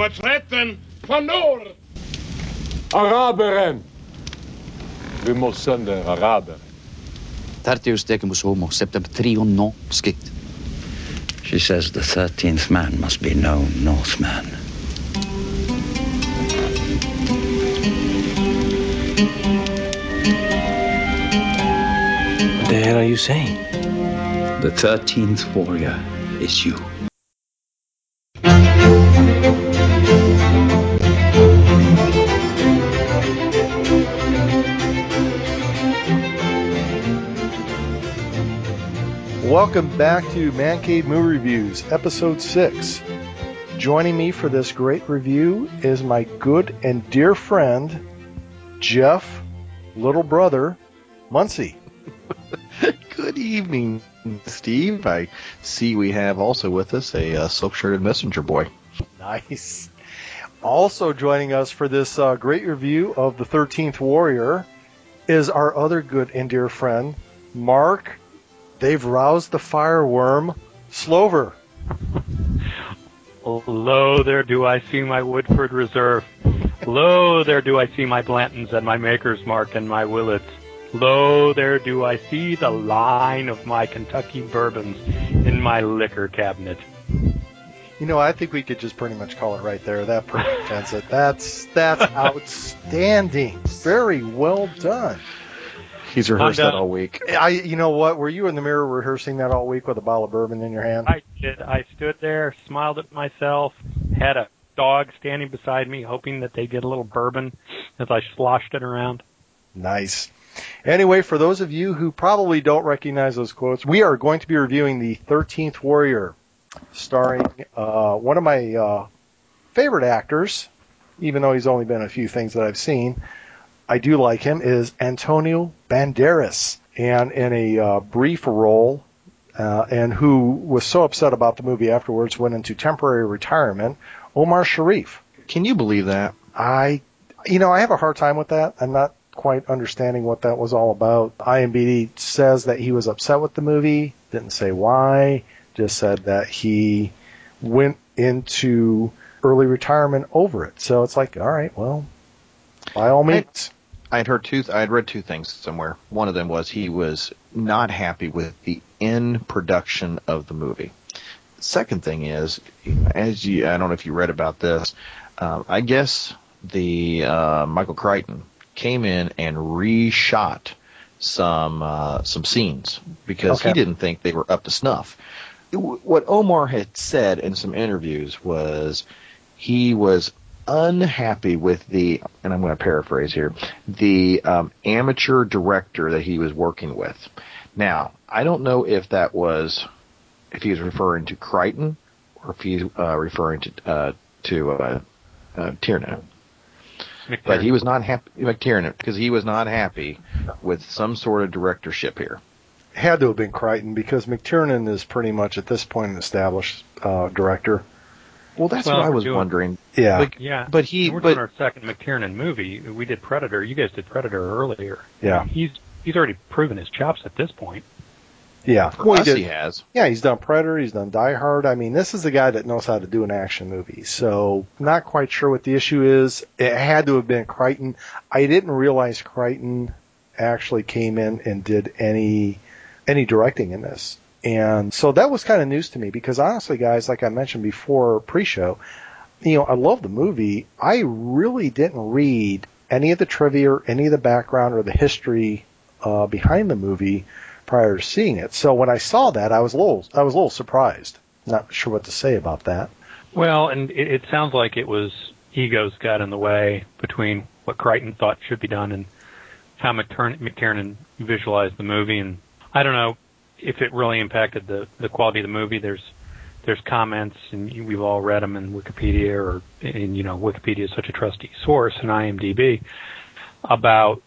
much retten van Noord. Araberen. Vi måste sända araber. Tertius decimus homo septembrion non skit. She says the 13th man must be no Northman. What the hell are you saying? The 13th warrior is you. Welcome back to Man Cave Movie Reviews, Episode 6. Joining me for this great review is my good and dear friend, Jeff, little brother, Muncie. Good evening, Steve. I see we have also with us a uh, silk-shirted messenger boy. Nice. Also joining us for this uh, great review of The 13th Warrior is our other good and dear friend, Mark. They've roused the fireworm, Slover. Lo, there do I see my Woodford Reserve. Lo, there do I see my Blantons and my Maker's Mark and my Willets. Lo, there do I see the line of my Kentucky bourbons in my liquor cabinet. You know, I think we could just pretty much call it right there. That ends it. That's that's outstanding. Very well done. He's rehearsed that all week. I, you know what? Were you in the mirror rehearsing that all week with a bottle of bourbon in your hand? I did. I stood there, smiled at myself, had a dog standing beside me, hoping that they'd get a little bourbon as I sloshed it around. Nice. Anyway, for those of you who probably don't recognize those quotes, we are going to be reviewing the 13th Warrior, starring uh, one of my uh, favorite actors, even though he's only been in a few things that I've seen. I do like him, is Antonio Banderas. And in a uh, brief role, uh, and who was so upset about the movie afterwards, went into temporary retirement, Omar Sharif. Can you believe that? I, you know, I have a hard time with that. I'm not quite understanding what that was all about. IMDb says that he was upset with the movie, didn't say why, just said that he went into early retirement over it. So it's like, all right, well, by all means. I had heard two. I had read two things somewhere. One of them was he was not happy with the end production of the movie. Second thing is, as you, I don't know if you read about this. Um, I guess the uh, Michael Crichton came in and reshot some uh, some scenes because he didn't think they were up to snuff. What Omar had said in some interviews was he was unhappy with the, and I'm going to paraphrase here, the um, amateur director that he was working with. Now, I don't know if that was, if he was referring to Crichton or if he's uh, referring to uh, to uh, uh, Tiernan. But he was not happy, McTiernan, because he was not happy with some sort of directorship here. Had to have been Crichton because McTiernan is pretty much at this point an established uh, director. Well, that's Well, what I was doing- wondering. Yeah. Like, Yeah, but he, we're but doing our second McTiernan movie. We did Predator. You guys did Predator earlier. Yeah. He's he's already proven his chops at this point. Yeah. for Well, he did- he has. Yeah, he's done Predator, he's done Die Hard. I mean, this is a guy that knows how to do an action movie. So, not quite sure what the issue is. It had to have been Crichton. I didn't realize Crichton actually came in and did any any directing in this. And so that was kind of news to me because honestly, guys, like I mentioned before pre-show, you know, I love the movie. I really didn't read any of the trivia, or any of the background, or the history uh, behind the movie prior to seeing it. So when I saw that, I was a little, I was a little surprised. Not sure what to say about that. Well, and it, it sounds like it was egos got in the way between what Crichton thought should be done and how McTiernan, McTiernan visualized the movie. And I don't know if it really impacted the the quality of the movie. There's there's comments, and we've all read them in Wikipedia, or and you know Wikipedia is such a trusty source, and IMDb about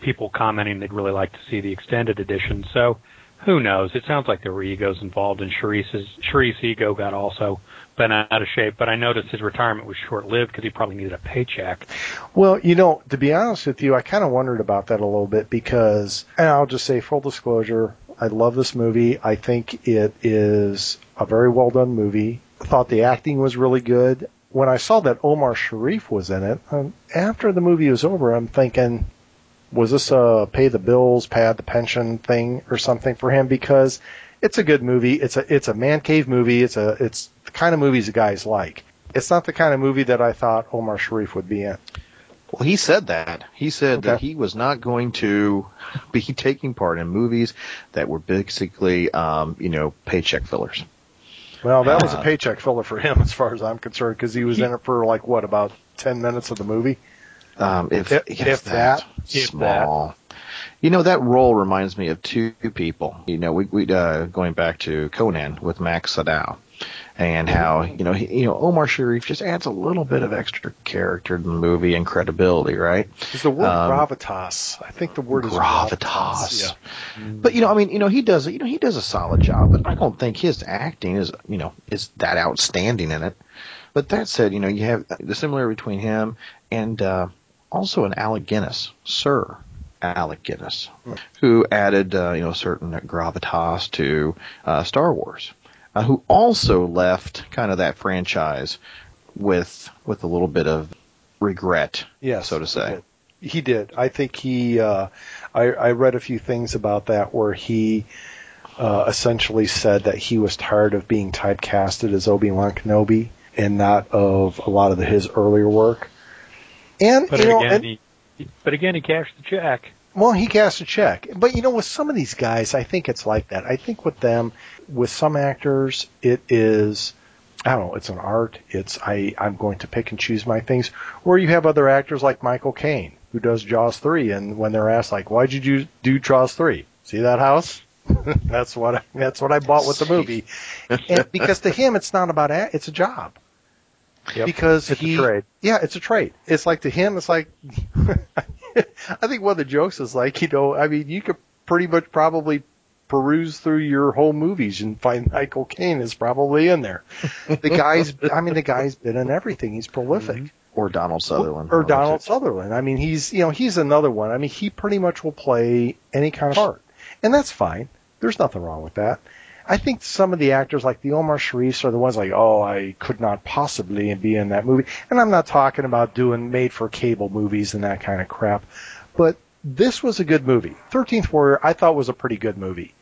people commenting they'd really like to see the extended edition. So who knows? It sounds like there were egos involved, and Sharice's Sharice's ego got also bent out of shape. But I noticed his retirement was short lived because he probably needed a paycheck. Well, you know, to be honest with you, I kind of wondered about that a little bit because, and I'll just say full disclosure, I love this movie. I think it is a very well done movie. I thought the acting was really good. when I saw that Omar Sharif was in it, um, after the movie was over, I'm thinking, was this a pay the bills, pad the pension thing or something for him? Because it's a good movie. It's a it's a man cave movie. It's a it's the kind of movies the guys like. It's not the kind of movie that I thought Omar Sharif would be in. Well, he said that. He said that he was not going to be taking part in movies that were basically, um, you know, paycheck fillers. Well, that was a Uh, paycheck filler for him, as far as I'm concerned, because he was in it for like what about ten minutes of the movie. Um, if, If- if, if that. If small. You know that role reminds me of two people. You know, we we uh, going back to Conan with Max Sydow, and how you know he, you know Omar Sharif just adds a little bit of extra character to the movie and credibility, right? Is the word Um, gravitas? I think the word is gravitas. Yeah. But you know, I mean, you know, he does you know he does a solid job, but I don't think his acting is you know is that outstanding in it. But that said, you know, you have the similarity between him and uh, also an Alec Guinness, Sir Alec Guinness, who added uh, you know certain gravitas to uh, Star Wars, uh, who also left kind of that franchise with with a little bit of regret, Yes, so to say. He did. He did. I think he. Uh, I, I read a few things about that where he uh, essentially said that he was tired of being typecasted as Obi Wan Kenobi and not of a lot of the, his earlier work. And But you know, again, and- he, but again, he cashed the check. Well, he cast a check. But you know, with some of these guys, I think it's like that. I think with them, with some actors, it is, I don't know, it's an art. It's, I, I'm going to pick and choose my things. Or you have other actors like Michael Caine, who does Jaws 3, and when they're asked, like, why'd you do, do Jaws 3? See that house? that's what I, that's what I bought with the movie. And because to him, it's not about, a- it's a job. Yep. Because It's a he, trade. yeah, it's a trade. It's like to him, it's like, I think one of the jokes is like, you know, I mean, you could pretty much probably peruse through your whole movies and find Michael Caine is probably in there. The guy's, I mean, the guy's been in everything. He's prolific. Mm-hmm. Or Donald Sutherland, Or Donald Sutherland. I mean, he's, you know, he's another one. I mean, he pretty much will play any kind of part. And that's fine. There's nothing wrong with that. I think some of the actors, like the Omar Sharifs, are the ones like, oh, I could not possibly be in that movie. And I'm not talking about doing made for cable movies and that kind of crap. But this was a good movie. 13th Warrior, I thought was a pretty good movie.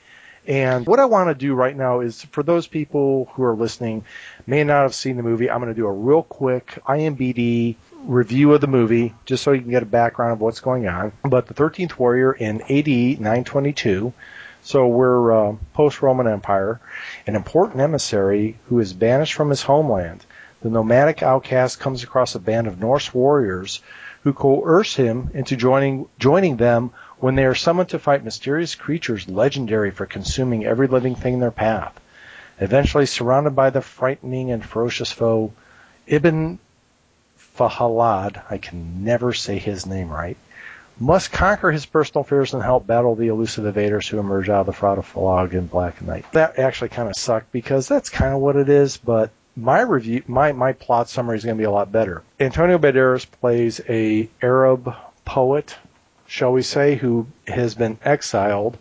And what I want to do right now is for those people who are listening, may not have seen the movie, I'm going to do a real quick IMBD review of the movie just so you can get a background of what's going on. But the 13th Warrior in AD 922, so we're uh, post-Roman Empire, an important emissary who is banished from his homeland. The nomadic outcast comes across a band of Norse warriors who coerce him into joining joining them when they are summoned to fight mysterious creatures legendary for consuming every living thing in their path. Eventually surrounded by the frightening and ferocious foe, Ibn Fahalad, I can never say his name right, must conquer his personal fears and help battle the elusive invaders who emerge out of the Frauda Fog in Black Night. That actually kind of sucked because that's kind of what it is, but my review, my, my plot summary is going to be a lot better. Antonio Banderas plays a Arab poet, shall we say, who has been exiled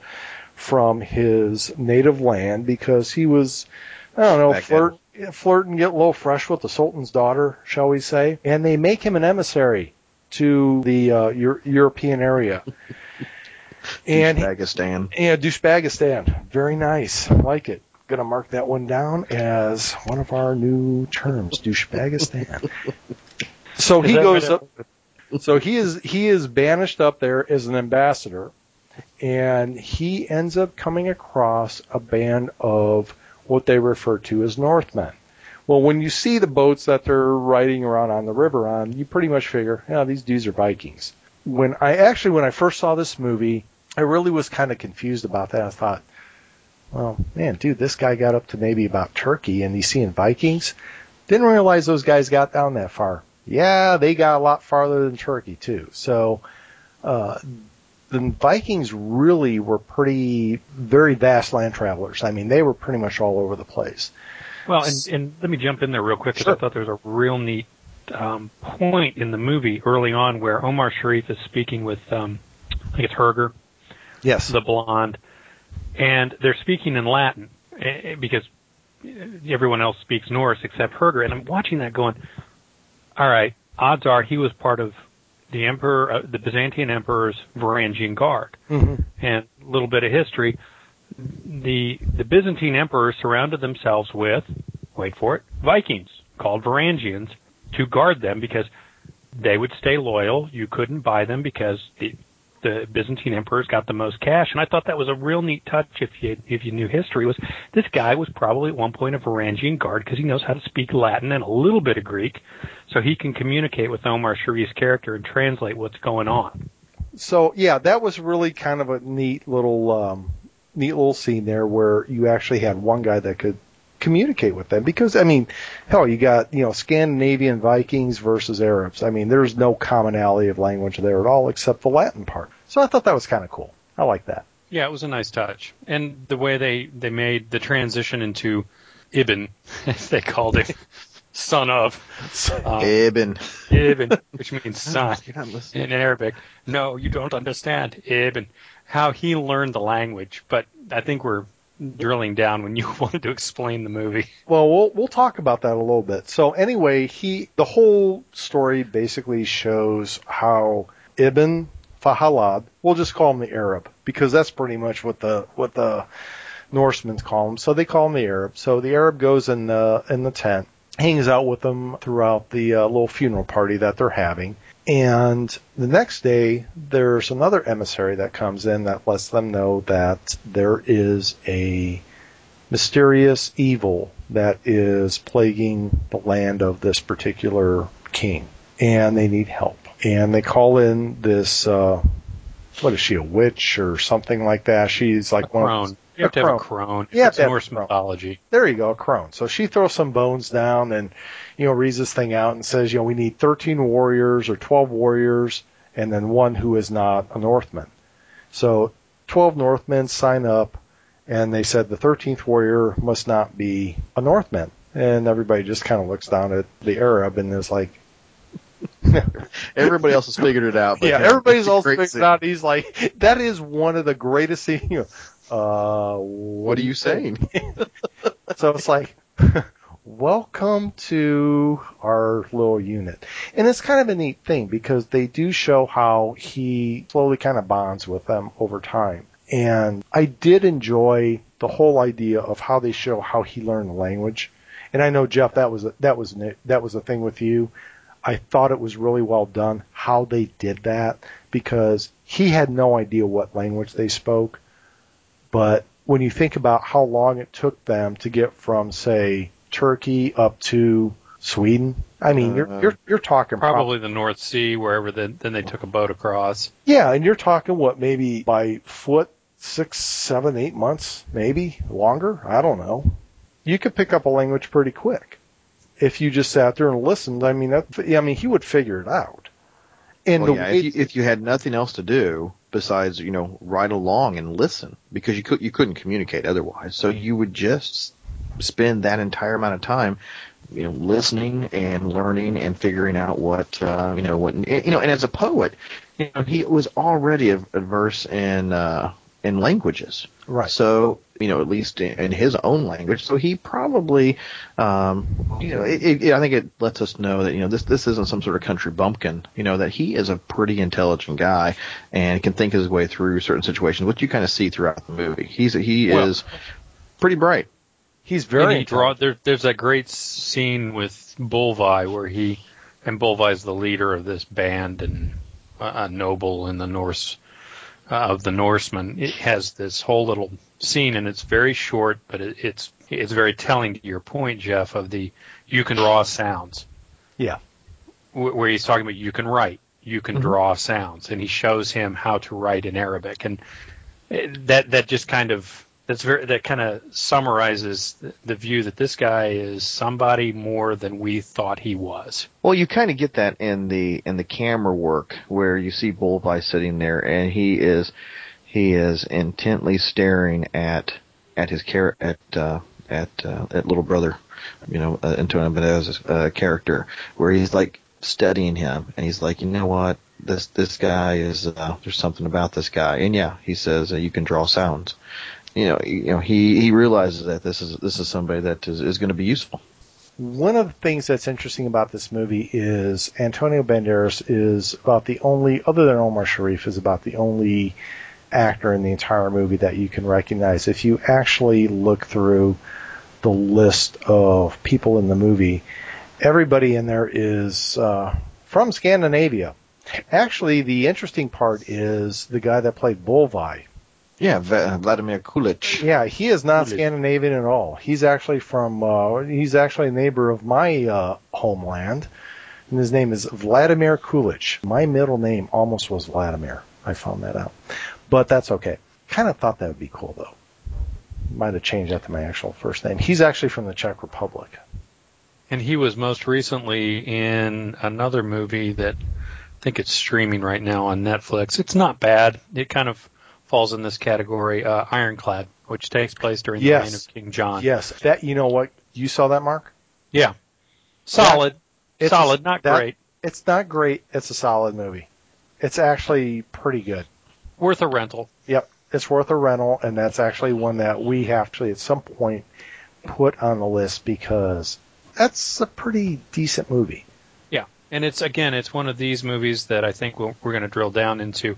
from his native land because he was, I don't know, Back flirt, flirt and get a little fresh with the Sultan's daughter, shall we say, and they make him an emissary to the uh, Euro- European area. and Pakistan. yeah, douchebagistan. Very nice. I like it. Gonna mark that one down as one of our new terms, douchebagistan. so Is he that goes what up. So he is he is banished up there as an ambassador, and he ends up coming across a band of what they refer to as Northmen. Well, when you see the boats that they're riding around on the river on, you pretty much figure, yeah, these dudes are Vikings. When I actually, when I first saw this movie, I really was kind of confused about that. I thought, well, man, dude, this guy got up to maybe about Turkey and he's seeing Vikings. Didn't realize those guys got down that far. Yeah, they got a lot farther than Turkey too. So, uh, the Vikings really were pretty, very vast land travelers. I mean, they were pretty much all over the place. Well, and, and let me jump in there real quick because Sure. I thought there was a real neat um, point in the movie early on where Omar Sharif is speaking with, um, I think it's Herger, Yes. the blonde, and they're speaking in Latin eh, eh, because everyone else speaks Norse except Herger. And I'm watching that going, all right, odds are he was part of the emperor, uh, the Byzantine emperor's Varangian guard. Mhm. And a little bit of history: the the Byzantine emperors surrounded themselves with, wait for it, Vikings called Varangians to guard them because they would stay loyal. You couldn't buy them because the the Byzantine emperors got the most cash, and I thought that was a real neat touch. If you if you knew history, was this guy was probably at one point a Varangian guard because he knows how to speak Latin and a little bit of Greek, so he can communicate with Omar Sharif's character and translate what's going on. So yeah, that was really kind of a neat little um, neat little scene there where you actually had one guy that could communicate with them because I mean, hell, you got you know Scandinavian Vikings versus Arabs. I mean, there's no commonality of language there at all except the Latin part. So I thought that was kind of cool. I like that. Yeah, it was a nice touch, and the way they they made the transition into Ibn, as they called it. son of um, Ibn. Ibn, which means son You're not listening. in Arabic. No, you don't understand Ibn. How he learned the language, but I think we're drilling down when you wanted to explain the movie. Well, we'll we'll talk about that a little bit. So anyway, he the whole story basically shows how Ibn Fahalad, we'll just call him the Arab because that's pretty much what the what the Norsemen call him. So they call him the Arab. So the Arab goes in the in the tent, hangs out with them throughout the uh, little funeral party that they're having. And the next day, there's another emissary that comes in that lets them know that there is a mysterious evil that is plaguing the land of this particular king, and they need help. And they call in this, uh, what is she, a witch or something like that? She's like one of Crone. You have to have a crone. You have It's to have a Norse crone. mythology. there you go, a crone. So she throws some bones down and, you know, reads this thing out and says, you know, we need 13 warriors or 12 warriors and then one who is not a Northman. So 12 Northmen sign up and they said the 13th warrior must not be a Northman. And everybody just kind of looks down at the Arab and is like, Everybody else has figured it out. But yeah, him, everybody's it's all figured scene. out. He's like, that is one of the greatest scenes. You know, uh, What are you saying? So it's like, welcome to our little unit. And it's kind of a neat thing because they do show how he slowly kind of bonds with them over time. And I did enjoy the whole idea of how they show how he learned the language. And I know Jeff, that was a, that was an- that was a thing with you. I thought it was really well done how they did that because he had no idea what language they spoke. But when you think about how long it took them to get from, say, Turkey up to Sweden, I mean, you're Uh, you're you're talking prob- Probably the North Sea, wherever the, then they took a boat across. yeah, and you're talking what maybe by foot six, seven, eight months, maybe longer. I don't know. You could pick up a language pretty quick if you just sat there and listened. I mean, that, I mean, he would figure it out. And Well, yeah, way- if you, if you had nothing else to do besides you know ride along and listen because you could you couldn't communicate otherwise, so you would just spend that entire amount of time you know listening and learning and figuring out what uh, you know what you know and as a poet you know he was already adverse in uh, in languages. Right. so you know at least in, in his own language. So he probably um you know it, it, I think it lets us know that you know this this isn't some sort of country bumpkin you know that he is a pretty intelligent guy and can think his way through certain situations which you kind of see throughout the movie. He's he Well- is pretty bright. He's very he draw, there, there's that great scene with Bulvi where he and Bulvi is the leader of this band and a, a noble in the Norse uh, of the Norsemen. It has this whole little scene and it's very short, but it, it's it's very telling to your point, Jeff, of the you can draw sounds. Yeah. Wh- Where he's talking about you can write, you can draw sounds, and he shows him how to write in Arabic, and eh, that that just kind of that's very that kind of summarizes the, the view that this guy is somebody more than we thought he was. Well, you kind of get that in the in the camera work where you see Bullseye sitting there and he is he is intently staring at at his char- at uh, at uh, at little brother, you know, uh, Antonio Banderas's uh, character, where he's like studying him and he's like, you know what, this this guy is uh, there's something about this guy, and yeah, he says uh, you can draw sounds. You know, you know, he he realizes that this is this is somebody that is, is going to be useful. One of the things that's interesting about this movie is Antonio Banderas is about the only, other than Omar Sharif, is about the only actor in the entire movie that you can recognize. If you actually look through the list of people in the movie, everybody in there is uh, from Scandinavia. Actually, the interesting part is the guy that played Bolvi. Yeah, V- Vladimir Kulich. Yeah, he is not Scandinavian at all. He's actually from. Uh, he's actually a neighbor of my uh, homeland, and his name is Vladimir Kulich. My middle name almost was Vladimir. I found that out, but that's okay. Kind of thought that would be cool though. Might have changed that to my actual first name. He's actually from the Czech Republic. And he was most recently in another movie that I think it's streaming right now on Netflix. It's not bad. It kind of falls in this category, uh, Ironclad, which takes place during the Yes. reign of King John. Yes, that you know what you saw that Mark. Yeah. Solid. It's Solid, not that- great. It's not great. It's a solid movie. It's actually pretty good. Worth a rental. Yep, it's worth a rental, and that's actually one that we have to at some point put on the list because that's a pretty decent movie. Yeah, and it's again, it's one of these movies that I think we'll, we're going to drill down into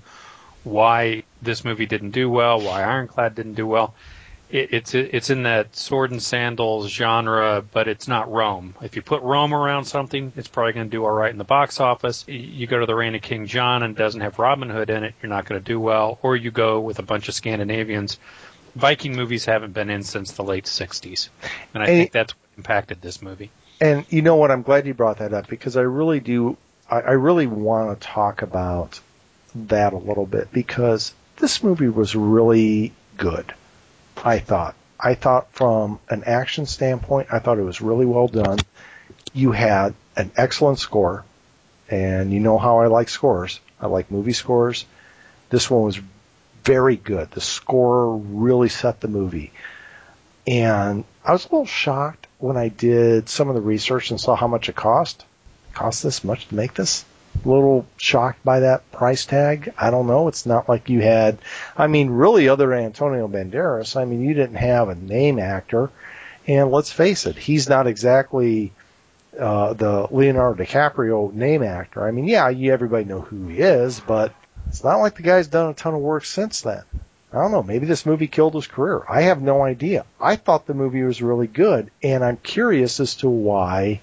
why this movie didn't do well, why Ironclad didn't do well. It, it's it's in that sword and sandals genre, but it's not Rome. If you put Rome around something, it's probably going to do all right in the box office. You go to the Reign of King John and doesn't have Robin Hood in it, you're not going to do well. Or you go with a bunch of Scandinavians. Viking movies haven't been in since the late '60s, and I And- think that's what impacted this movie. And you know what? I'm glad you brought that up because I really do. I, I really want to talk about that a little bit because this movie was really good. I thought. I thought from an action standpoint, I thought it was really well done. You had an excellent score, and you know how I like scores. I like movie scores. This one was very good. The score really set the movie. And I was a little shocked when I did some of the research and saw how much it cost. It cost this much to make this? Little shocked by that price tag. I don't know. It's not like you had, I mean, really other Antonio Banderas, I mean, you didn't have a name actor. And let's face it, he's not exactly uh, the Leonardo DiCaprio name actor. I mean, yeah, you, everybody know who he is, but it's not like the guy's done a ton of work since then. I don't know. Maybe this movie killed his career. I have no idea. I thought the movie was really good, and I'm curious as to why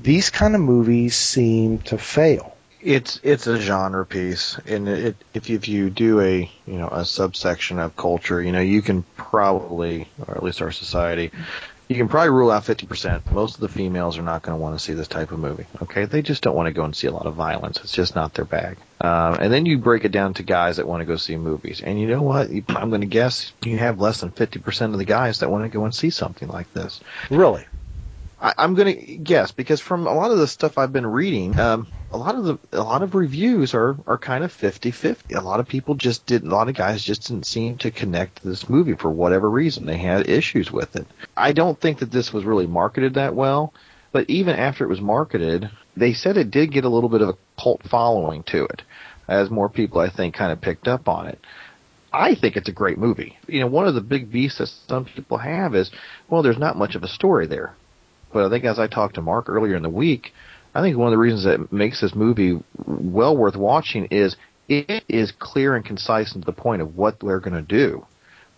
these kind of movies seem to fail. It's it's a genre piece, and it if you, if you do a you know a subsection of culture, you know you can probably, or at least our society, you can probably rule out fifty percent. Most of the females are not going to want to see this type of movie. Okay, they just don't want to go and see a lot of violence. It's just not their bag. Um, and then you break it down to guys that want to go see movies, and you know what? I'm going to guess you have less than fifty percent of the guys that want to go and see something like this. Really? I, I'm going to guess because from a lot of the stuff I've been reading, um, a lot of the a lot of reviews are are kind of 50-50. A lot of people just didn't. A lot of guys just didn't seem to connect to this movie for whatever reason. They had issues with it. I don't think that this was really marketed that well. But even after it was marketed, they said it did get a little bit of a cult following to it, as more people I think kind of picked up on it. I think it's a great movie. You know, one of the big beasts that some people have is, well, there's not much of a story there. But I think as I talked to Mark earlier in the week, I think one of the reasons that makes this movie well worth watching is it is clear and concise and to the point of what they're going to do.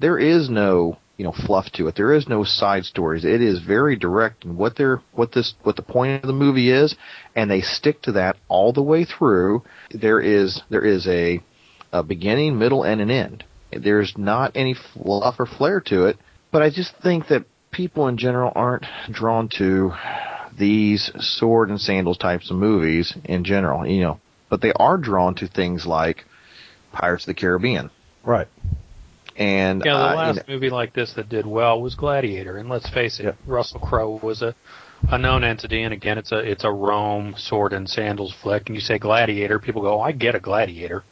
There is no, you know, fluff to it. There is no side stories. It is very direct in what they're, what this, what the point of the movie is, and they stick to that all the way through. There is, there is a, a beginning, middle, and an end. There's not any fluff or flair to it, but I just think that people in general aren't drawn to these sword and sandals types of movies in general, you know, but they are drawn to things like Pirates of the Caribbean. Right. And Yeah, the uh, you last know- movie like this that did well was Gladiator, and let's face it, Russell Crowe was a a known entity, and again, it's a it's a Rome sword and sandals flick. And you say Gladiator, people go, oh, "I get a Gladiator,"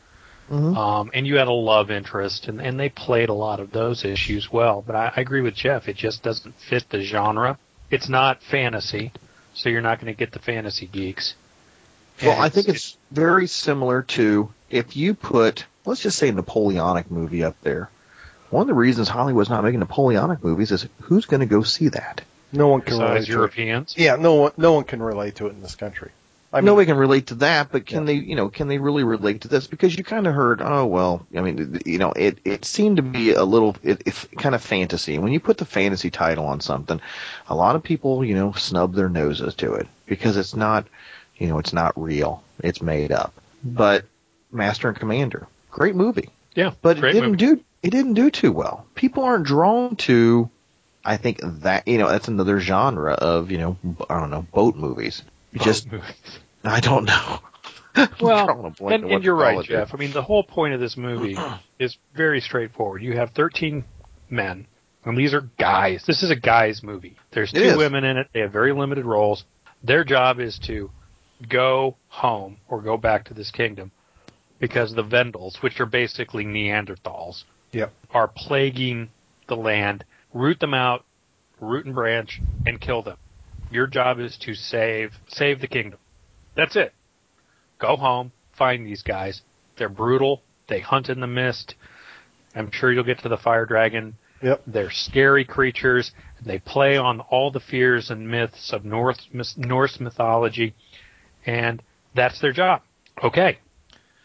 Mhm. um, and you had a love interest, and and they played a lot of those issues well. But I, I agree with Jeff; it just doesn't fit the genre. It's not fantasy, so you're not going to get the fantasy geeks. Well, I think it's very similar to if you put, let's just say, a Napoleonic movie up there. One of the reasons Hollywood's not making Napoleonic movies is who's going to go see that? No one can relate besides to it. Europeans. Yeah, no one, no one can relate to it in this country. I mean, Nobody can relate to that, but can Yeah. they, you know, can they really relate to this? Because you kind of heard, oh well, I mean, you know, it it seemed to be a little, it, it's kind of fantasy. When you put the fantasy title on something, a lot of people, you know, snub their noses to it because it's not, you know, it's not real. It's made up. Mm-hmm. But Master and Commander, great movie, Yeah, but it didn't movie. do it didn't do too well. People aren't drawn to. I think that you know that's another genre of you know I don't know boat movies. Just I don't know. Well, drawing a blank and, and you're right, it there. Jeff. I mean, the whole point of this movie is very straightforward. You have 13 men, and these are guys. This is a guys movie. There's two women in it. They have very limited roles. Their job is to go home or go back to this kingdom because the Vendels, which are basically Neanderthals, Yep. are plaguing the land. Root them out, root and branch, and kill them. Your job is to save save the kingdom. That's it. Go home, find these guys. They're brutal. They hunt in the mist. I'm sure you'll get to the fire dragon. Yep. They're scary creatures. They play on all the fears and myths of North Norse mythology, and that's their job. Okay.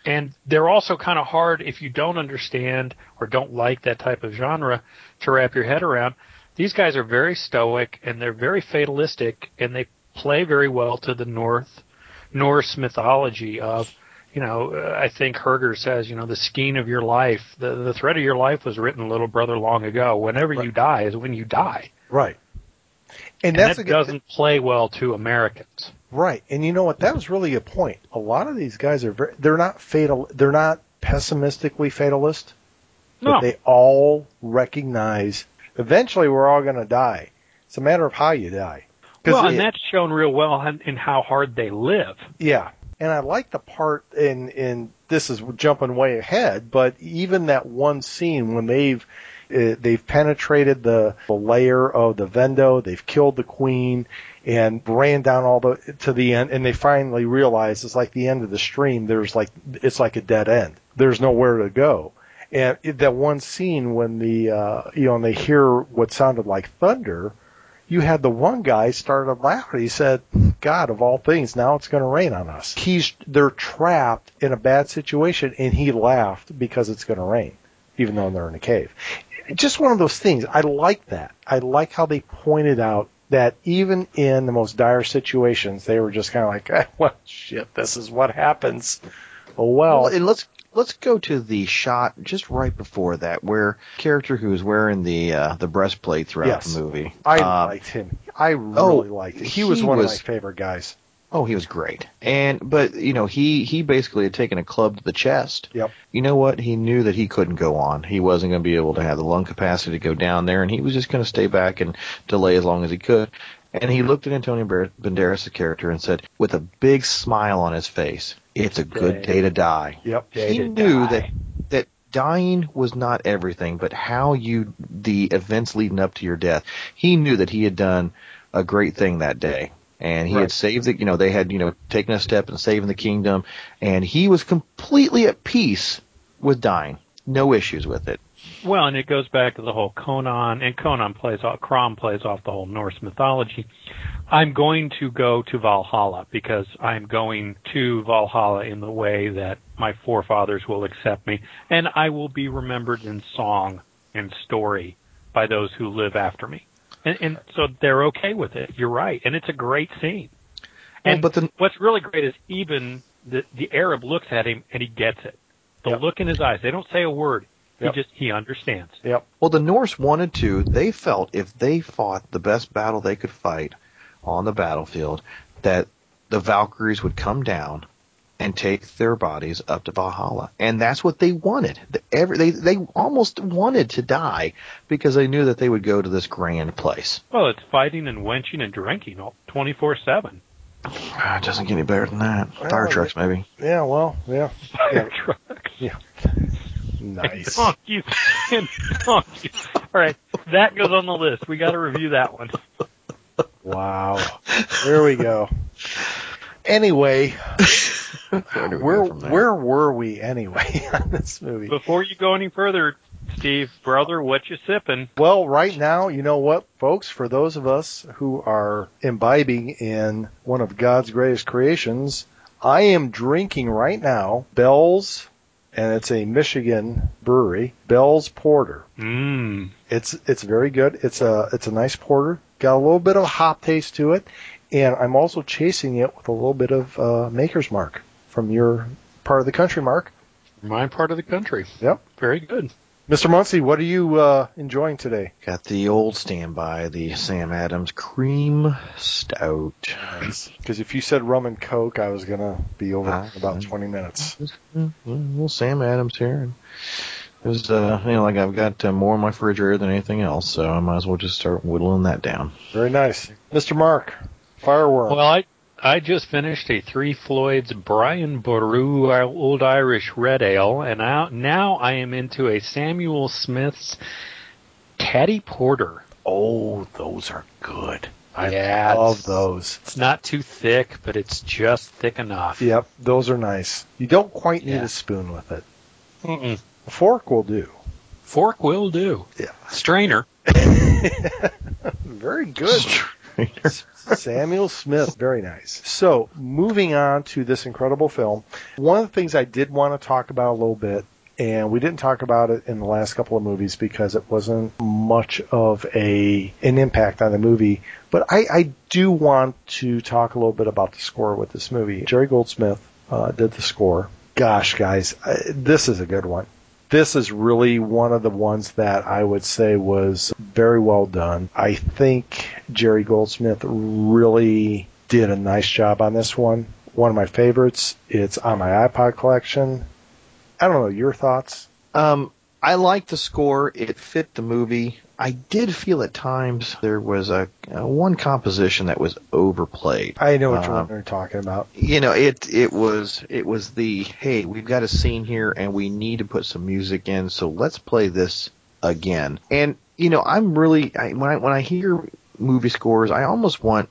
And they're also kind of hard if you don't understand or don't like that type of genre to wrap your head around. These guys are very stoic and they're very fatalistic and they play very well to the North Norse mythology of, you know, uh, I think Herger says, you know, the skein of your life, the the thread of your life was written, little brother, long ago. Whenever you die is when you die, right. And, and that's that doesn't play well to Americans. right. And you know what? That was really a point. A lot of these guys are very, they're not fatal, they're not pessimistically fatalist, but they all recognize eventually we're all going to die. It's a matter of how you die. well, it- and that's shown real well in, in how hard they live. Yeah, and I like the part in in this is jumping way ahead, but even that one scene when they've uh, they've penetrated the, the layer of the Vendo, they've killed the queen, and ran down all the to the end, and they finally realize it's like the end of the stream. There's like it's like a dead end. There's nowhere to go. And that one scene when the uh, you know and they hear what sounded like thunder, you had the one guy started laughing. He said, "God of all things, now it's going to rain on us." He's they're trapped in a bad situation, and he laughed because it's going to rain, even though they're in a cave. Just one of those things. I like that. I like how they pointed out that even in the most dire situations, they were just kind of like, "Well, shit, this is what happens." Oh well. Well, and let's let's go to the shot just right before that, where character who is wearing the uh, the breastplate throughout Yes. the movie. I uh, liked him. I really oh, liked it. He was he one was- of my favorite guys. Oh, he was great. And but you know he he basically had taken a club to the chest. Yep. You know what? He knew that he couldn't go on. He wasn't going to be able to have the lung capacity to go down there, and he was just going to stay back and delay as long as he could. And he looked at Antonio Banderas' character and said, with a big smile on his face, "It's a good Day. day to die." Yep. Day he knew die. that that dying was not everything, but how you the events leading up to your death. He knew that he had done a great thing that day. And he Right. had saved the, you know, they had, you know, taken a step in saving the kingdom, and he was completely at peace with dying. No issues with it. Well, and it goes back to the whole Conan, and Conan plays off, Crom plays off the whole Norse mythology. I'm going to go to Valhalla because I'm going to Valhalla in the way that my forefathers will accept me, and I will be remembered in song and story by those who live after me. And, and so they're okay with it. You're right, and it's a great scene. Well, And but the- what's really great is even the the Arab looks at him and he gets it. The Yep. look in his eyes. They don't say a word. Yep. He just he understands. Yep. Well, the Norse wanted to. They felt if they fought the best battle they could fight on the battlefield, that the Valkyries would come down and take their bodies up to Valhalla, and that's what they wanted. The, every, they they almost wanted to die because they knew that they would go to this grand place. Well, it's fighting and wenching and drinking all twenty four seven. Ah, it doesn't get any better than that. Fire Well, trucks, maybe. Yeah. Well. Yeah. Fire Yeah. trucks. Yeah. Nice. Donkeys and donkeys. All right, that goes on the list. We got to review that one. Wow. There we go. Anyway, Where do we where go from there? where were we anyway on this movie? Before you go any further, Steve, brother, what you sipping? Well, right now, you know what, folks? For those of us who are imbibing in one of God's greatest creations, I am drinking right now Bell's, and it's a Michigan brewery, Bell's Porter. Mmm. It's it's very good. It's a it's a nice porter. Got a little bit of a hop taste to it, and I'm also chasing it with a little bit of uh, Maker's Mark from your part of the country, Mark. My part of the country. Yep. Very good. Mr. Muncie, what are you uh, enjoying today? Got the old standby, the Sam Adams Cream Stout. Because if you said rum and coke, I was gonna be over in about mm. 20 minutes. Well, well, Sam Adams here. And there's, uh, you know, like I've got uh, more in my refrigerator than anything else, so I might as well just start whittling that down. Very nice, Mr. Mark. Fireworm. Well, I I just finished a Three Floyds Brian Boru uh, Old Irish Red Ale, and now now I am into a Samuel Smith's Taddy Porter. oh, those are good. I Yeah, love those. It's not too thick, but it's just thick enough. Yep, those are nice. You don't quite need Yeah. a spoon with it. Mm-mm. A fork will do. Fork will do. Yeah. Strainer. Very good. Samuel Smith, very nice. So, moving on to this incredible film, one of the things I did want to talk about a little bit, and we didn't talk about it in the last couple of movies because it wasn't much of a an impact on the movie, but I, I do want to talk a little bit about the score with this movie. Jerry Goldsmith uh, did the score. Gosh, guys, uh, this is a good one this is really one of the ones that I would say was very well done. I think Jerry Goldsmith really did a nice job on this one. One of my favorites. It's on my iPod collection. I don't know your thoughts. Um, I like the score. It fit the movie. I did feel at times there was a, a one composition that was overplayed. I know what Um, you're talking about. you know it it was it was the hey we've got a scene here and we need to put some music in so let's play this again and you know i'm really I, when i when i hear movie scores i almost want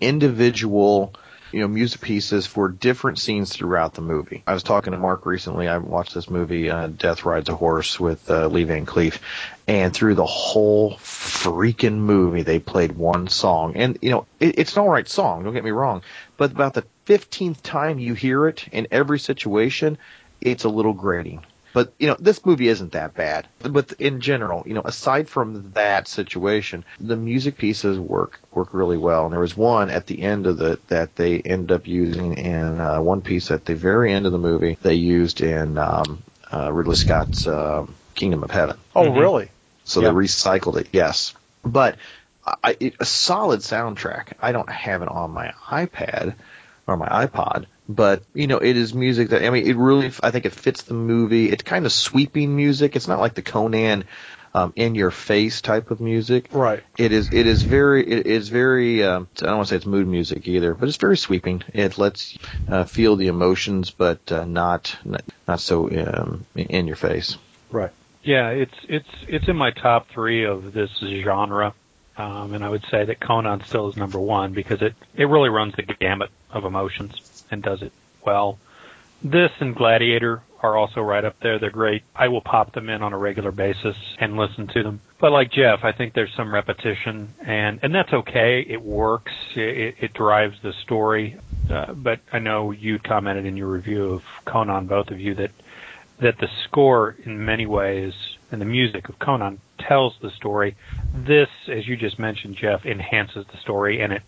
individual you know music pieces for different scenes throughout the movie. I was talking to mark recently. I watched this movie uh, death rides a horse with uh, lee van cleef. And through the whole freaking movie they played one song. And you know it, it's an all right song don't get me wrong. But about the 15th time you hear it in every situation it's a little grating but you know this movie isn't that bad but in general you know aside from that situation the music pieces work work really well and there was one at the end of the that they end up using in uh, one piece at the very end of the movie they used in um, uh, ridley scott's um kingdom of heaven Oh, Mhm. really? so Yeah. they recycled it, yes. But I, it, a solid soundtrack. I don't have it on my iPad or my iPod, but you know, it is music that I mean, it really. I think it fits the movie. It's kind of sweeping music. It's not like the Conan um, in your face type of music. Right. It is. It is very. It is very. Um, I don't want to say it's mood music either, but it's very sweeping. It lets uh, feel the emotions, but uh, not not, not so um, in your face. Right. Yeah, it's it's it's in my top three of this genre, um, and I would say that Conan still is number one because it it really runs the gamut of emotions and does it well. This and Gladiator are also right up there. They're great. I will pop them in on a regular basis and listen to them. But like Jeff, I think there's some repetition, and and that's okay. It works. It, it drives the story. Uh, but I know you commented in your review of Conan, both of you, that that the score in many ways and the music of Conan tells the story. This, as you just mentioned, Jeff, enhances the story and it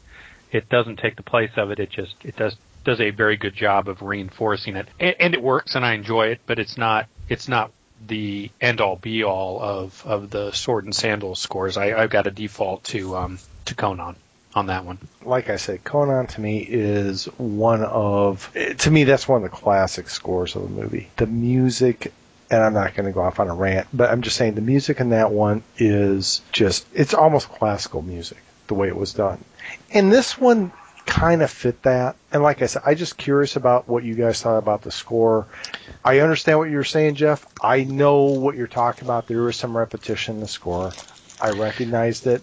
it doesn't take the place of it. It just it does does a very good job of reinforcing it, and, and it works, and I enjoy it. But it's not it's not the end all be all of of the Sword and Sandals scores. I, I've got a default to um to Conan on that one. like I said, Conan to me is one of to me that's one of the classic scores of the movie. The music and I'm not going to go off on a rant, but I'm just saying the music in that one is just it's almost classical music the way it was done. And this one kind of fit that. And like I said, I just curious about what you guys thought about the score. I understand what you're saying, Jeff. I know what you're talking about. There was some repetition in the score. I recognized it.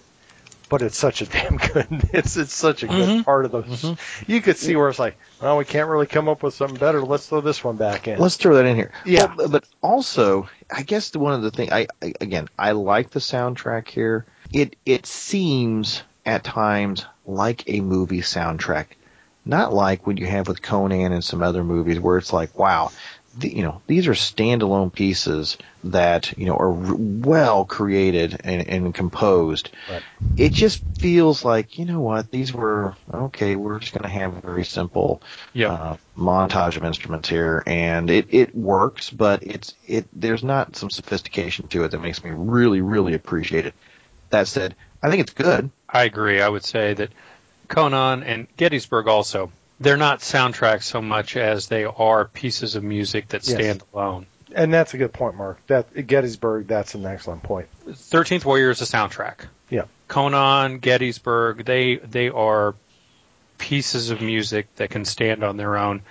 but it's such a damn good. It's it's such a good Mhm. part of the. You could see where it's like, well, we can't really come up with something better. Let's throw this one back in. Let's throw that in here. Yeah. Well, but also, I guess the, one of the things I, I again I like the soundtrack here. It it seems at times like a movie soundtrack, not like what you have with Conan and some other movies where it's like, wow, the, you know, these are standalone pieces that you know are r- well created and, and composed. Right. It just feels like you know what these were okay. We're just going to have a very simple Yeah. uh, montage of instruments here, and it, it works, but it's it there's not some sophistication to it that makes me really really appreciate it. That said, I think it's good. I agree. I would say that Conan and Gettysburg also, they're not soundtracks so much as they are pieces of music that Yes. stand alone. and that's a good point, Mark. That Gettysburg. That's an excellent point. Thirteenth Warrior is a soundtrack. Yeah. Conan, Gettysburg, they they are pieces of music that can stand on their own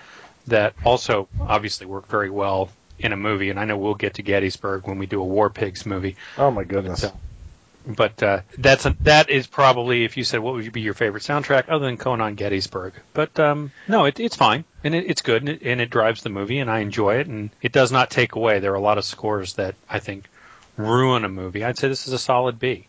that also obviously work very well in a movie. And I know we'll get to Gettysburg when we do a War Pigs movie. Oh my goodness. So- But uh, that's a, that is probably if you said what would be your favorite soundtrack other than Conan Gettysburg. But um, no, it, it's fine and it, it's good and it, and it drives the movie and I enjoy it and it does not take away. There are a lot of scores that I think ruin a movie. I'd say this is a solid B.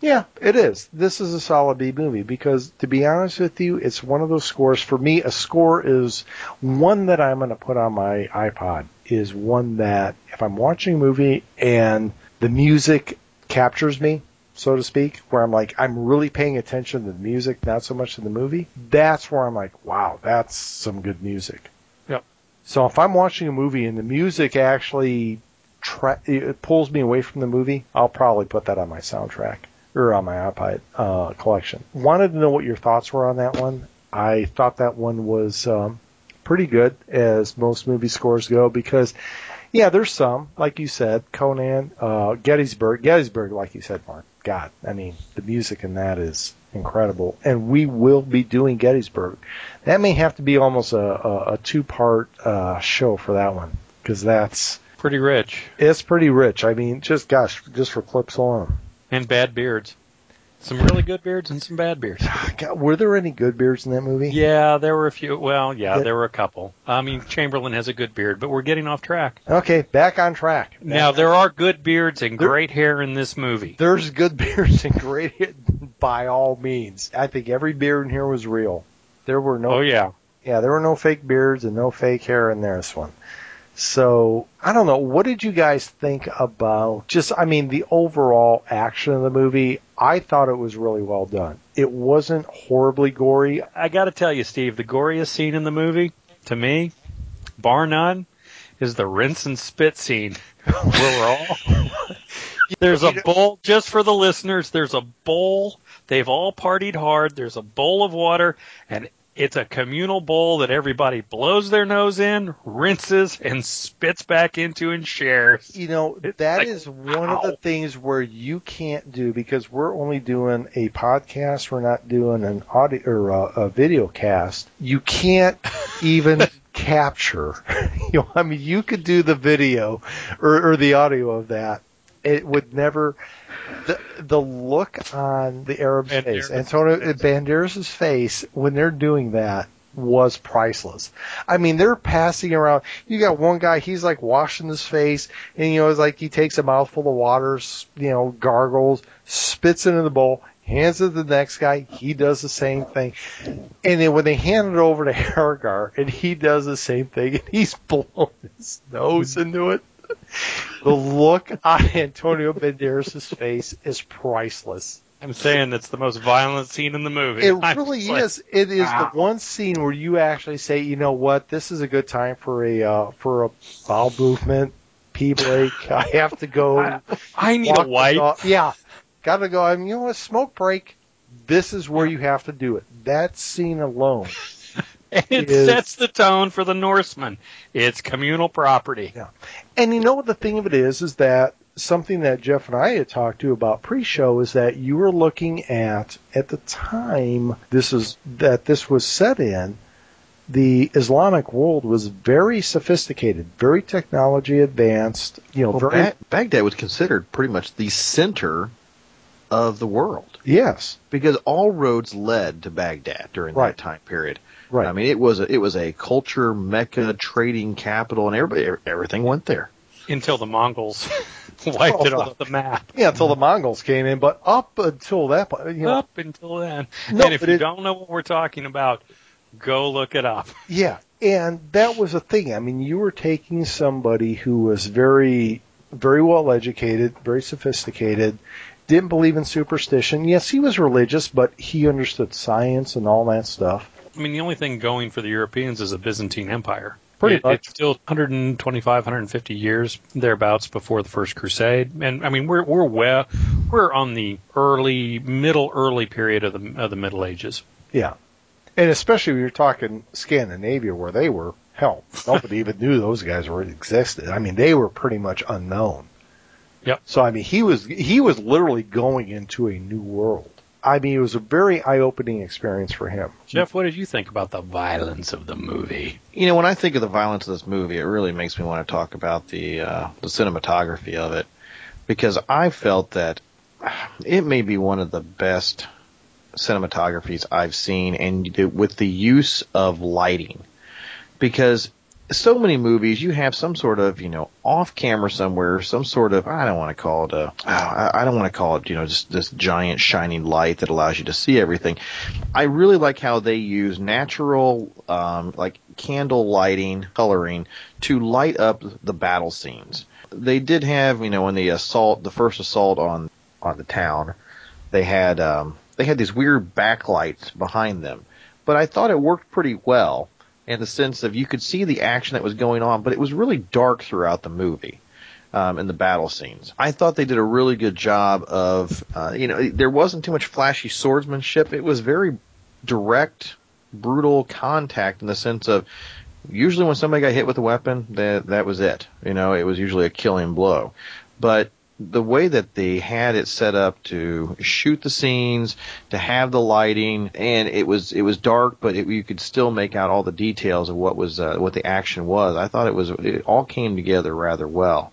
Yeah, it is. This is a solid B movie because, to be honest with you, it's one of those scores. For me, a score is one that I'm going to put on my iPod. Is one that if I'm watching a movie and the music captures me, so to speak, where I'm like I'm really paying attention to the music, not so much to the movie. That's where I'm like, wow, that's some good music. Yep. So if I'm watching a movie and the music actually tra- it pulls me away from the movie, I'll probably put that on my soundtrack or on my iPod uh, collection. Wanted to know what your thoughts were on that one. I thought that one was um, pretty good as most movie scores go because, yeah, there's some like you said, Conan, uh, Gettysburg, Gettysburg, like you said, Mark. God, I mean, the music in that is incredible, and we will be doing Gettysburg. That may have to be almost a, a, a two-part uh, show for that one because that's Pretty rich it's pretty rich. I mean, just gosh, just for clips alone. and bad beards. Some really good beards and some bad beards. Ah, God, were there any good beards in that movie? Yeah, there were a few. Well, yeah, Yeah. there were a couple. I mean, Chamberlain has a good beard, but we're getting off track. Okay, back on track. Back Now on- there are good beards and There- great hair in this movie. there's good beards and great by all means. I think every beard in here was real. There were no Oh yeah, yeah, there were no fake beards and no fake hair in this one. So I don't know. What did you guys think about just? I mean, the overall action of the movie. I thought it was really well done. It wasn't horribly gory. I got to tell you, Steve, the goriest scene in the movie, to me, bar none, is the rinse and spit scene where we're all. There's a bowl, just for the listeners, there's a bowl. They've all partied hard. There's a bowl of water, and it's a communal bowl that everybody blows their nose in, rinses, and spits back into and shares. You know, It's that like, is one of the things where you can't do because we're only doing a podcast. We're not doing an audio or a, a video cast. You can't even capture. You know, I mean, you could do the video or, or the audio of that. It would never. The the look on the Arab's Banderas' face, Antonio. Banderas' face when they're doing that was priceless. I mean, they're passing around. You got one guy, he's like washing his face, and you know, it's like he takes a mouthful of water, s- you know, gargles, spits it in the bowl, hands it to the next guy. He does the same thing, and then when they hand it over to Harrigar, and he does the same thing, and he's blowing his nose into it. The look on Antonio Banderas' face is priceless. I'm saying it's the most violent scene in the movie. It I'm really like, is. It is wow. the one scene where you actually say, you know what, this is a good time for a uh, for a bowel movement, pee break. I have to go. I need a wipe. Yeah, got to go. I mean, you know what, smoke break. This is where you have to do it. That scene alone. It is- sets the tone for the Norseman. It's communal property. And you know what the thing of it is, is that something that Jeff and I had talked to about pre-show is that you were looking at at the time this is that this was set in. The Islamic world was very sophisticated, very technology advanced. You know, Well, very Ba- Baghdad was considered pretty much the center of the world Yes. because all roads led to Baghdad during Right. that time period. Right. I mean, it was a, it was a culture mecca, trading capital, and everybody everything went there. Until the Mongols wiped it oh. off the map. Yeah, until the Mongols came in, but up until that point, you know, Up until then. No, and if you it- don't know what we're talking about, go look it up. Yeah, and that was a thing. I mean, you were taking somebody who was very, very well educated, very sophisticated, didn't believe in superstition. Yes, he was religious, but he understood science and all that stuff. I mean, the only thing going for the Europeans is a Byzantine Empire. Pretty It- much. It's still 125, 150 years thereabouts before the First Crusade, and I mean we're we're well we're on the early middle early period of the of the Middle Ages. Yeah, and especially when you're talking Scandinavia, where they were hell, nobody even knew those guys were existed. I mean, they were pretty much unknown. Yep. So I mean, he was he was literally going into a new world. I mean, it was a very eye-opening experience for him. Jeff, what did you think about the violence of the movie? You know, when I think of the violence of this movie, it really makes me want to talk about the uh, the cinematography of it because I felt that it may be one of the best cinematographies I've seen, and with the use of lighting, because so many movies you have some sort of you know off camera somewhere, some sort of I don't want to call it a I don't want to call it you know just this giant shining light that allows you to see everything. I really like how they use natural, um, like candle lighting, coloring to light up the battle scenes. They did have, you know, in the assault, the first assault on on the town, they had um, they had these weird backlights behind them, but I thought it worked pretty well in the sense of you could see the action that was going on, but it was really dark throughout the movie um, in the battle scenes. I thought they did a really good job of, uh, you know, there wasn't too much flashy swordsmanship. It was very direct, brutal contact in the sense of usually when somebody got hit with a weapon, that that was it. You know, it was usually a killing blow. But the way that they had it set up to shoot the scenes, to have the lighting, and it was it was dark, but it, you could still make out all the details of what was uh, what the action was. I thought it was it all came together rather well.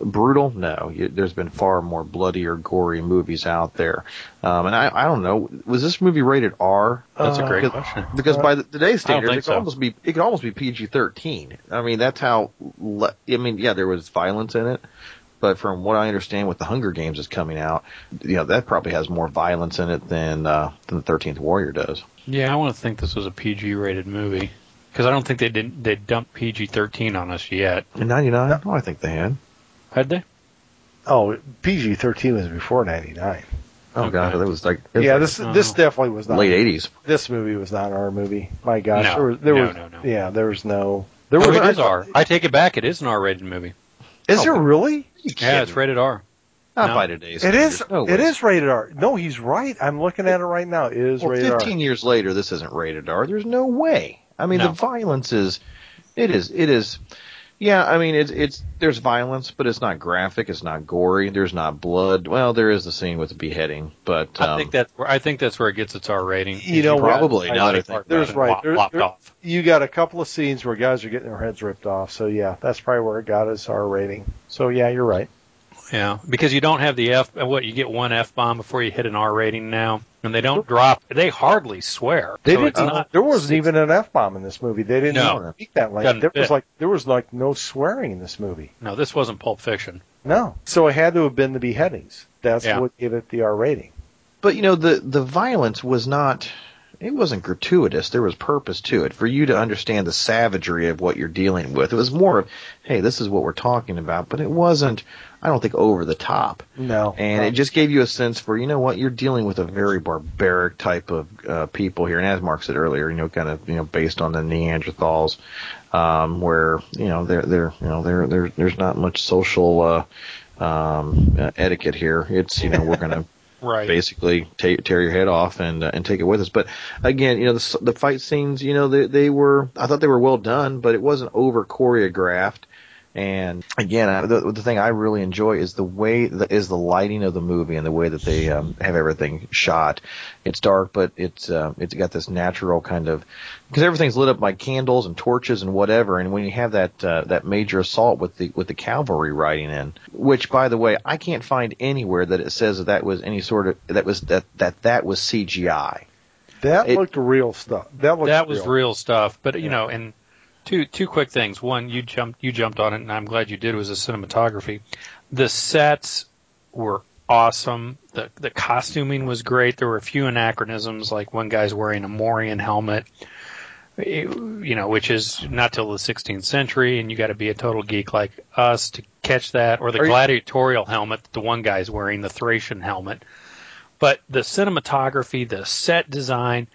Brutal? No. You, there's been far more bloody or gory movies out there. Um, and I, I don't know. Was this movie rated R? That's a great Uh, question. Because by the, today's standards, it could so. almost be it could almost be PG thirteen. I mean, that's how. Le- I mean, yeah, there was violence in it, but from what I understand, with the Hunger Games is coming out, you know, that probably has more violence in it than uh, than the Thirteenth Warrior does. Yeah, I want to think this was a PG rated movie because I don't think they didn't they dumped PG thirteen on us yet. In ninety nine, oh, I think they had. Had they? Oh, PG thirteen was before ninety nine. Oh Okay. god, that was like was Yeah, like this Oh. this definitely was not late eighties. This movie was not our movie. My gosh, No. there was there No, was no, no. yeah, there was no there Oh, was it is R. I take it back. It is an R rated movie. Is Oh, there really? Yeah, it's rated R. Not No. by today's. It is. standards. No it way. is rated R. No, he's right. I'm looking at it right now. It is Well, rated R. 15 years later, this isn't rated R. There's no way. I mean, No. the violence is, it is, it is, yeah, I mean, it's, it's, there's violence, but it's not graphic, it's not gory, there's not blood. Well, there is the scene with the beheading, but, um, I think that's where I think that's where it gets its R rating. You know probably, now that I think There's right. There- there- off. You got a couple of scenes where guys are getting their heads ripped off. So yeah, that's probably where it got its R rating. So yeah, you're right. Yeah, because you don't have the F. What you get one F bomb before you hit an R rating now, and they don't drop. They hardly swear. They so didn't. not. there wasn't even an f bomb in this movie. They didn't No. even speak that Doesn't language. There was like there was like no swearing in this movie. No, this wasn't Pulp Fiction. No. So it had to have been the beheadings. That's Yeah. what gave it the R rating. but you know, the, the violence was not, it wasn't gratuitous. There was purpose to it for you to understand the savagery of what you're dealing with. It was more of, hey, this is what we're talking about, but it wasn't, I don't think, over the top. No. And it just gave you a sense for, you know what, you're dealing with a very barbaric type of uh, people here. And as Mark said earlier, you know, kind of, you know, based on the Neanderthals, um, where, you know, there, there, you know, there, there, there's not much social, uh, um, uh, etiquette here. It's, you know, we're going to Right. basically tear your head off and uh, and take it with us. But again, you know, the, the fight scenes, you know, they, they were, I thought they were well done, but it wasn't over choreographed. And again, the, the thing I really enjoy is the way that is the lighting of the movie and the way that they um, have everything shot. It's dark, but it's uh, it's got this natural kind of because everything's lit up by candles and torches and whatever. And when you have that uh, that major assault with the with the cavalry riding in, which by the way, I can't find anywhere that it says that that was any sort of that was that that that was CGI. That It- looked real stuff. That looked that was real. real stuff. But you know, and two two quick things. One, you jumped you jumped on it, and I'm glad you did. Was the cinematography. The sets were awesome. The the costuming was great. There were a few anachronisms, like one guy's wearing a Morion helmet. It- you know, which is not till the 16th century, and you got to be a total geek like us to catch that, or the Are you- gladiatorial helmet that the one guy's wearing, the Thracian helmet. But the cinematography, the set design,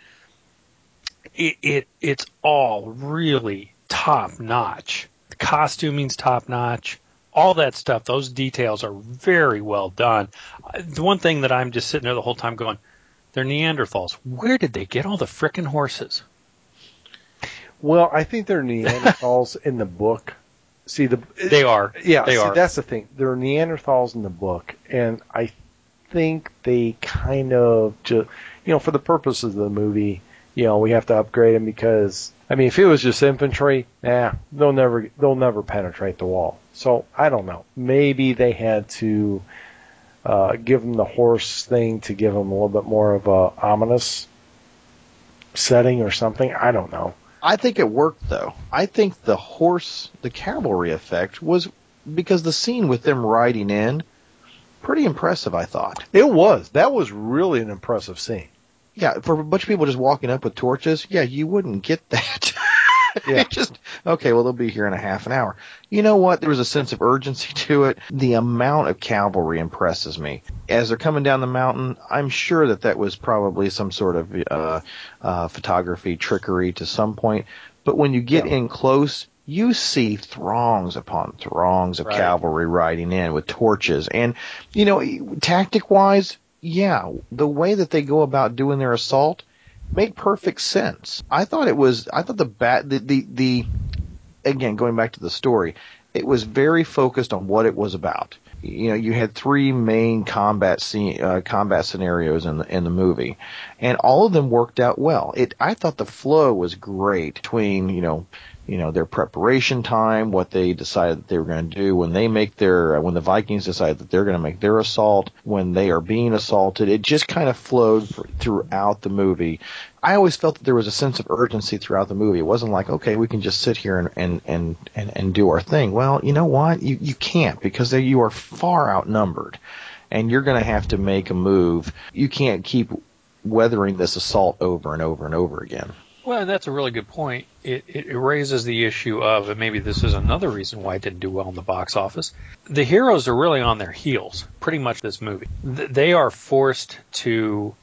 it, it it's all really top notch. The costuming's top notch. All that stuff, those details are very well done. The one thing that I'm just sitting there the whole time going, they're Neanderthals. Where did they get all the frickin' horses? Well, I think they're Neanderthals in the book. See the They are. yeah. they see, are. that's the thing. They're Neanderthals in the book, and I think they kind of just you know for the purposes of the movie, you know, we have to upgrade them because I mean, if it was just infantry, nah, they'll never they'll never penetrate the wall. So I don't know. Maybe they had to uh, give them the horse thing to give them a little bit more of a ominous setting or something. I don't know. I think it worked though. I think the horse, the cavalry effect was because the scene with them riding in, pretty impressive. I thought. It was. That was really an impressive scene. Yeah, for a bunch of people just walking up with torches, yeah, you wouldn't get that. Yeah. Just okay. Well, they'll be here in a half an hour. You know what? There was a sense of urgency to it. The amount of cavalry impresses me as they're coming down the mountain. I'm sure that that was probably some sort of uh, uh, photography trickery to some point. But when you get Yeah. in close, you see throngs upon throngs of Right. cavalry riding in with torches, and you know, tactic wise, yeah, the way that they go about doing their assault made perfect sense. I thought it was. I thought the bat the the, the again going back to the story, it was very focused on what it was about. You know, you had three main combat scene, uh, combat scenarios in the in the movie, and all of them worked out well. It I thought the flow was great between you know you know their preparation time, what they decided that they were going to do when they make their uh, when the Vikings decide that they're going to make their assault, when they are being assaulted. It just kind of flowed fr- throughout the movie. I always felt that there was a sense of urgency throughout the movie. It wasn't like okay, we can just sit here and and and and, and do our thing. Well, you know what? You you can't because they, you are far outnumbered, and you're going to have to make a move. You can't keep weathering this assault over and over and over again. Well, and that's a really good point. It, it raises the issue of, and maybe this is another reason why it didn't do well in the box office. The heroes are really on their heels, pretty much this movie. They are forced to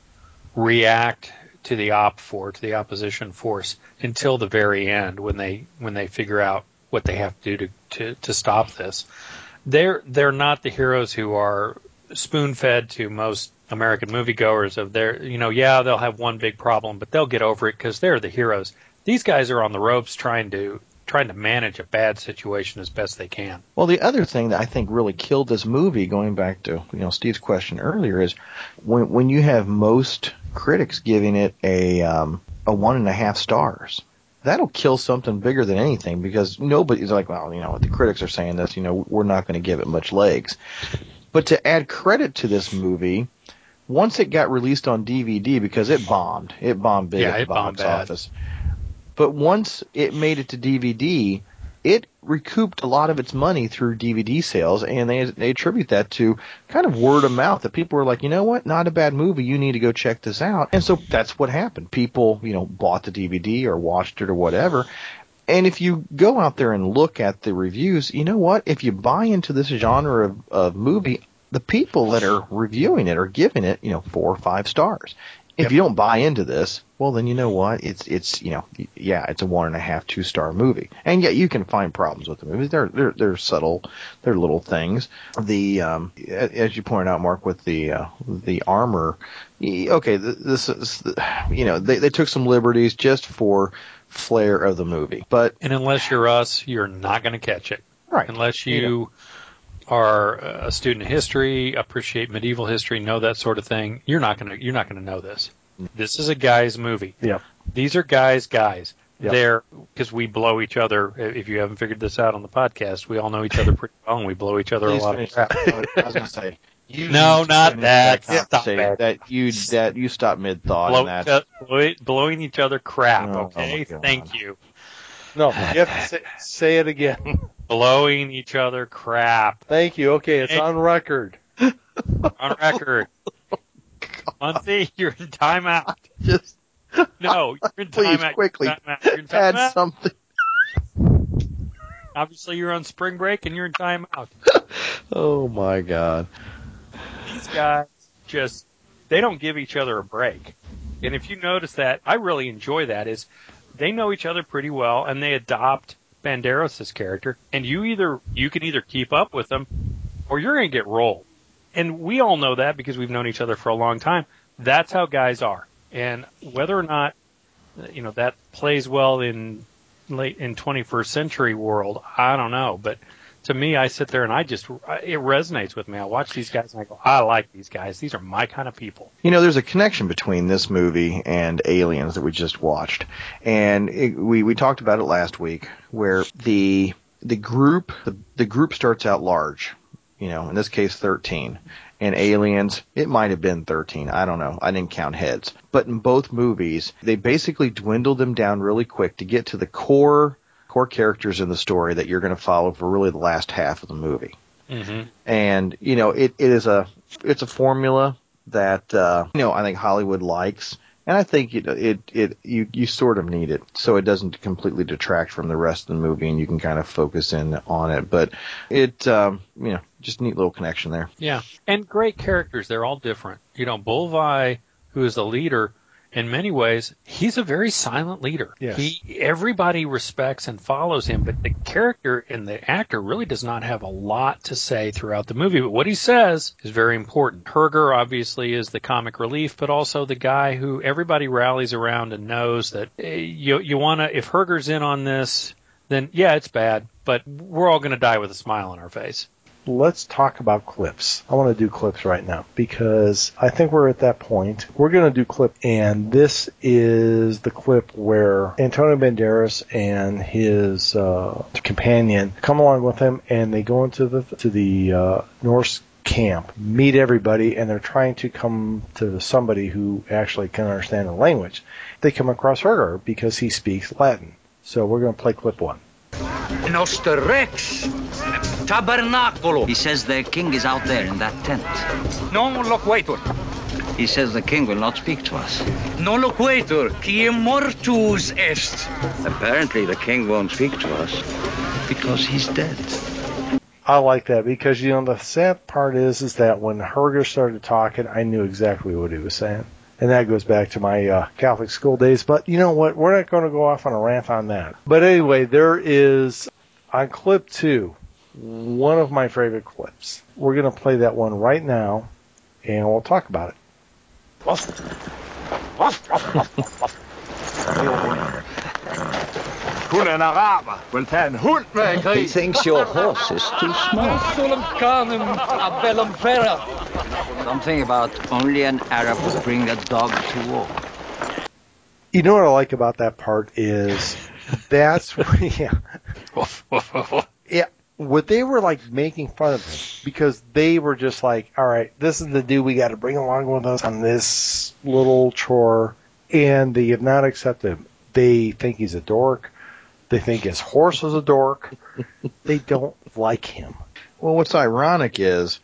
react to the op for, to the opposition force until the very end when they, when they figure out what they have to do to, to, to stop this. They're, they're not the heroes who are spoon fed to most American moviegoers of their, you know, yeah, they'll have one big problem, but they'll get over it because they're the heroes. These guys are on the ropes trying to trying to manage a bad situation as best they can. Well, the other thing that I think really killed this movie, going back to you know Steve's question earlier, is when when you have most critics giving it a um, a one and a half stars. That'll kill something bigger than anything because nobody's like, well, you know, the critics are saying this, you know, we're not going to give it much legs. But to add credit to this movie, once it got released on DVD because it bombed, it bombed big Yeah, at the box bad. office. But once it made it to DVD, it recouped a lot of its money through DVD sales, and they they attribute that to kind of word of mouth that people were like, you know what, not a bad movie, you need to go check this out, and so that's what happened. People, you know, bought the DVD or watched it or whatever. And if you go out there and look at the reviews, you know what? If you buy into this genre of, of movie, the people that are reviewing it are giving it, you know, four or five stars. If you don't buy into this, well, then you know what? It's it's you know, yeah, it's a one and a half, two star movie, and yet you can find problems with the movies. They're they're they're subtle, they're little things. The um, as you pointed out, Mark, with the uh, the armor, okay, this is you know they they took some liberties just for flair of the movie, but And unless you're us, you're not going to catch it. Right. Unless you are a student of history, appreciate medieval history, know that sort of thing, you're not gonna you're not gonna know this. This is a guy's movie. Yep. These are guys, guys. Yep. They're because we blow each other. If you haven't figured this out on the podcast, we all know each other pretty well, and we blow each other Please a lot finish of crap. I was going to say. You No, not that. That, Stop conversation. it. that you that you stop mid thought Blow, and that. blow- blowing each other crap. Oh, okay, my God. thank you. No, you have to say, say it again. Blowing each other crap Thank you. Okay, it's Hey. on record. on record. Muncie, you're in timeout. Just No, you're in Please, timeout. quickly, You're in timeout. You're in add timeout. something. Obviously, you're on spring break and you're in timeout. Oh my god. These guys just they don't give each other a break. And if you notice that, I really enjoy that. Is they know each other pretty well and they adopt Banderas' character, and you either you can either keep up with them or you're going to get rolled. And we all know that because we've known each other for a long time. That's how guys are. And whether or not you know that plays well in late in 21st century world, I don't know, but to me, I sit there and I just it resonates with me. I watch these guys and I go, I like these guys. These are my kind of people. You know, there's a connection between this movie and Aliens that we just watched, and it, we we talked about it last week, where the the group the, the group starts out large, you know, in this case 13, and Aliens it might have been 13, I don't know, I didn't count heads, but in both movies they basically dwindled them down really quick to get to the core core characters in the story that you're going to follow for really the last half of the movie Mm-hmm. and you know it, it is a it's a formula that uh, you know I think Hollywood likes, and I think it, it it you you sort of need it so it doesn't completely detract from the rest of the movie, and you can kind of focus in on it. But it um, you know just neat little connection there. Yeah, and great characters. They're all different. You know, Bulvi, who is the leader, in many ways, he's a very silent leader. Yes. He everybody respects and follows him, but the character and the actor really does not have a lot to say throughout the movie. But what he says is very important. Herger obviously is the comic relief, but also the guy who everybody rallies around and knows that eh, you you want to. If Herger's in on this, then yeah, it's bad, but we're all going to die with a smile on our face. Let's talk about clips. I want to do clips right now because I think we're at that point. We're going to do clip, and this is the clip where Antonio Banderas and his uh, companion come along with him, and they go into the to the uh, Norse camp, meet everybody, and they're trying to come to somebody who actually can understand the language. They come across Herger because he speaks Latin. So we're going to play clip one. Noster Rex Tabernaculo. He says their king is out there in that tent. Non loquator. He says the king will not speak to us. Non loquator. Qui mortus est. Apparently, the king won't speak to us because he's dead. I like that because you know the sad part is is that when Herger started talking, I knew exactly what he was saying, and that goes back to my uh, Catholic school days. But you know what? We're not going to go off on a rant on that. But anyway, there is on clip two one of my favorite clips. We're going to play that one right now, and we'll talk about it. Kunnen er Araber will tage en hund med i He thinks your horse is too small. Solum canem a bellum. Something about only an Arab would bring a dog to war. You know what I like about that part is that's yeah. Yeah, what they were like making fun of him because they were just like, all right, this is the dude we got to bring along with us on this little chore, and they have not accepted him. They think he's a dork. They think his horse is a dork. they don't like him. Well, what's ironic is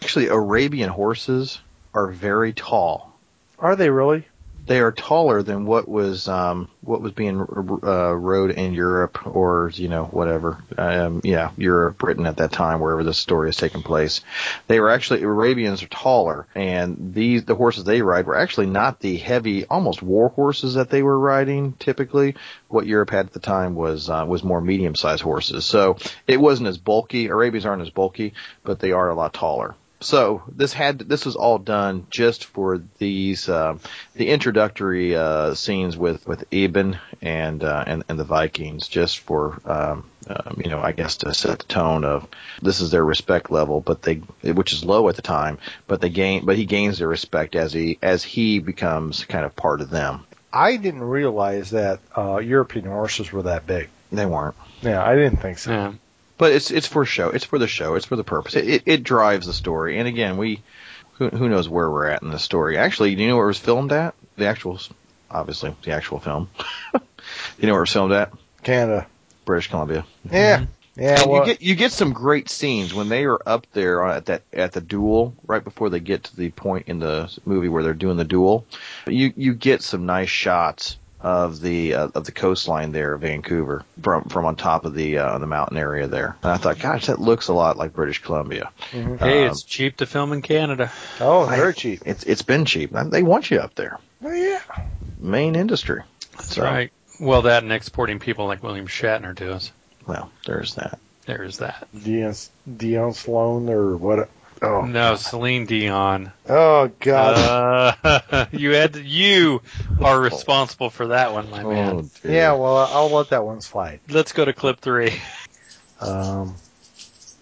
actually Arabian horses are very tall. Are they really? They are taller than what was um, what was being uh, rode in Europe or you know whatever, um, yeah, Europe, Britain at that time, wherever this story is taking place. They were actually Arabians are taller, and these the horses they ride were actually not the heavy, almost war horses that they were riding. Typically, what Europe had at the time was uh, was more medium sized horses, so it wasn't as bulky. Arabians aren't as bulky, but they are a lot taller. So this had this was all done just for these uh, the introductory uh, scenes with with Ibn and, uh, and and the Vikings, just for um, um, you know, I guess to set the tone of this is their respect level, but they, which is low at the time, but they gain, but he gains their respect as he as he becomes kind of part of them. I didn't realize that uh, European horses were that big. They weren't. Yeah, I didn't think so. Yeah. But it's it's for show. It's for the show. It's for the purpose. It it, it drives the story. And again, we who, who knows where we're at in the story. Actually, do you know where it was filmed at? The actual, obviously, the actual film. you know where it was filmed at? Canada. British Columbia. Yeah. Yeah, mm-hmm. and well, you get you get some great scenes when they are up there on- at that at the duel right before they get to the point in the movie where they're doing the duel. You you get some nice shots of the uh, of the coastline there, of Vancouver, from from on top of the uh, the mountain area there. And I thought, gosh, that looks a lot like British Columbia. Hey, Um, it's cheap to film in Canada. oh, very cheap. It's it's been cheap. They want you up there. Oh, yeah. Main industry. That's So, right. Well, that and exporting people like William Shatner to us. Well, there's that. There is that. Dion, Dion Sloan or what? Oh, No, Celine Dion. oh God. Uh, you had to, you are responsible for that one, my man. Oh, dear. yeah, well, I'll let that one slide. Let's go to clip three. Um,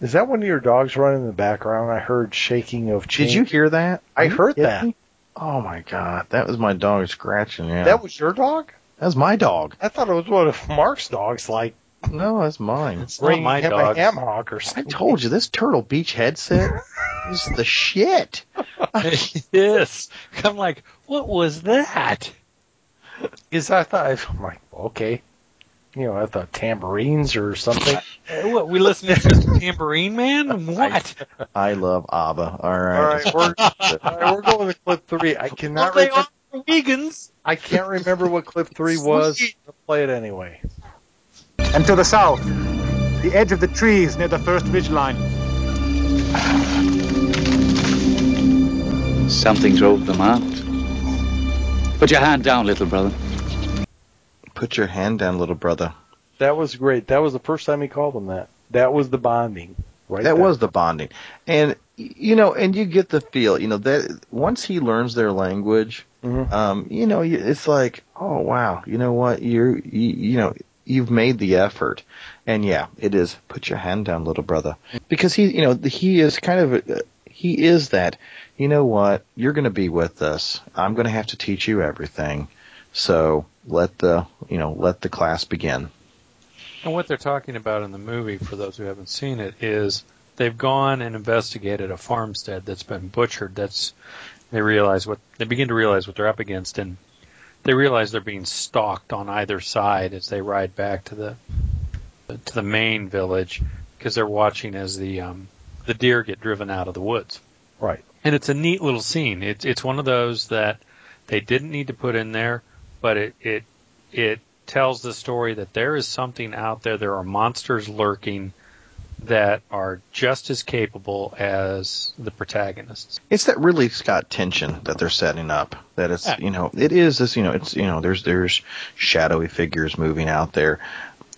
is that one of your dogs running in the background? I heard shaking of chain. Did you hear that? I Are you heard that. me? Oh my god, that was my dog scratching. Yeah, That was your dog? that's my dog. I thought it was one of Mark's dogs, like No, that's mine. It's not my him dog. a ham hock or I something. told you this Turtle Beach headset is the shit. yes. I'm like, what was that? Is I thought I'm like okay, you know, I thought tambourines or something. What, we listening to Tambourine Man? What? I love ABBA. All right. All right, we're all right, we're going to clip three. I cannot Well, they remember, are vegans. I can't remember what clip three was. I'll play it anyway. And to the south, the edge of the trees near the first ridge line. Something drove them out. Put your hand down, little brother. Put your hand down, little brother. That was great. That was the first time he called them that. That was the bonding. Right. that there. was the bonding, and you know, and you get the feel, you know, that once he learns their language, Mhm. um, you know, it's like, oh wow, you know what, you're, you, you know, you've made the effort, and yeah, it is. Put your hand down, little brother, because he, you know, he is kind of, he is that. You know what, you're going to be with us. I'm going to have to teach you everything. So let the, you know, let the class begin. And what they're talking about in the movie, for those who haven't seen it, is they've gone and investigated a farmstead that's been butchered. That's they realize what they begin to realize what they're up against, and they realize they're being stalked on either side as they ride back to the to the main village because they're watching as the um, the deer get driven out of the woods. Right. And it's a neat little scene. It's it's one of those that they didn't need to put in there, but it it it tells the story that there is something out there. There are monsters lurking that are just as capable as the protagonists. It's that really Scott tension that they're setting up. That it's Yeah. you know it is this you know it's you know there's there's shadowy figures moving out there,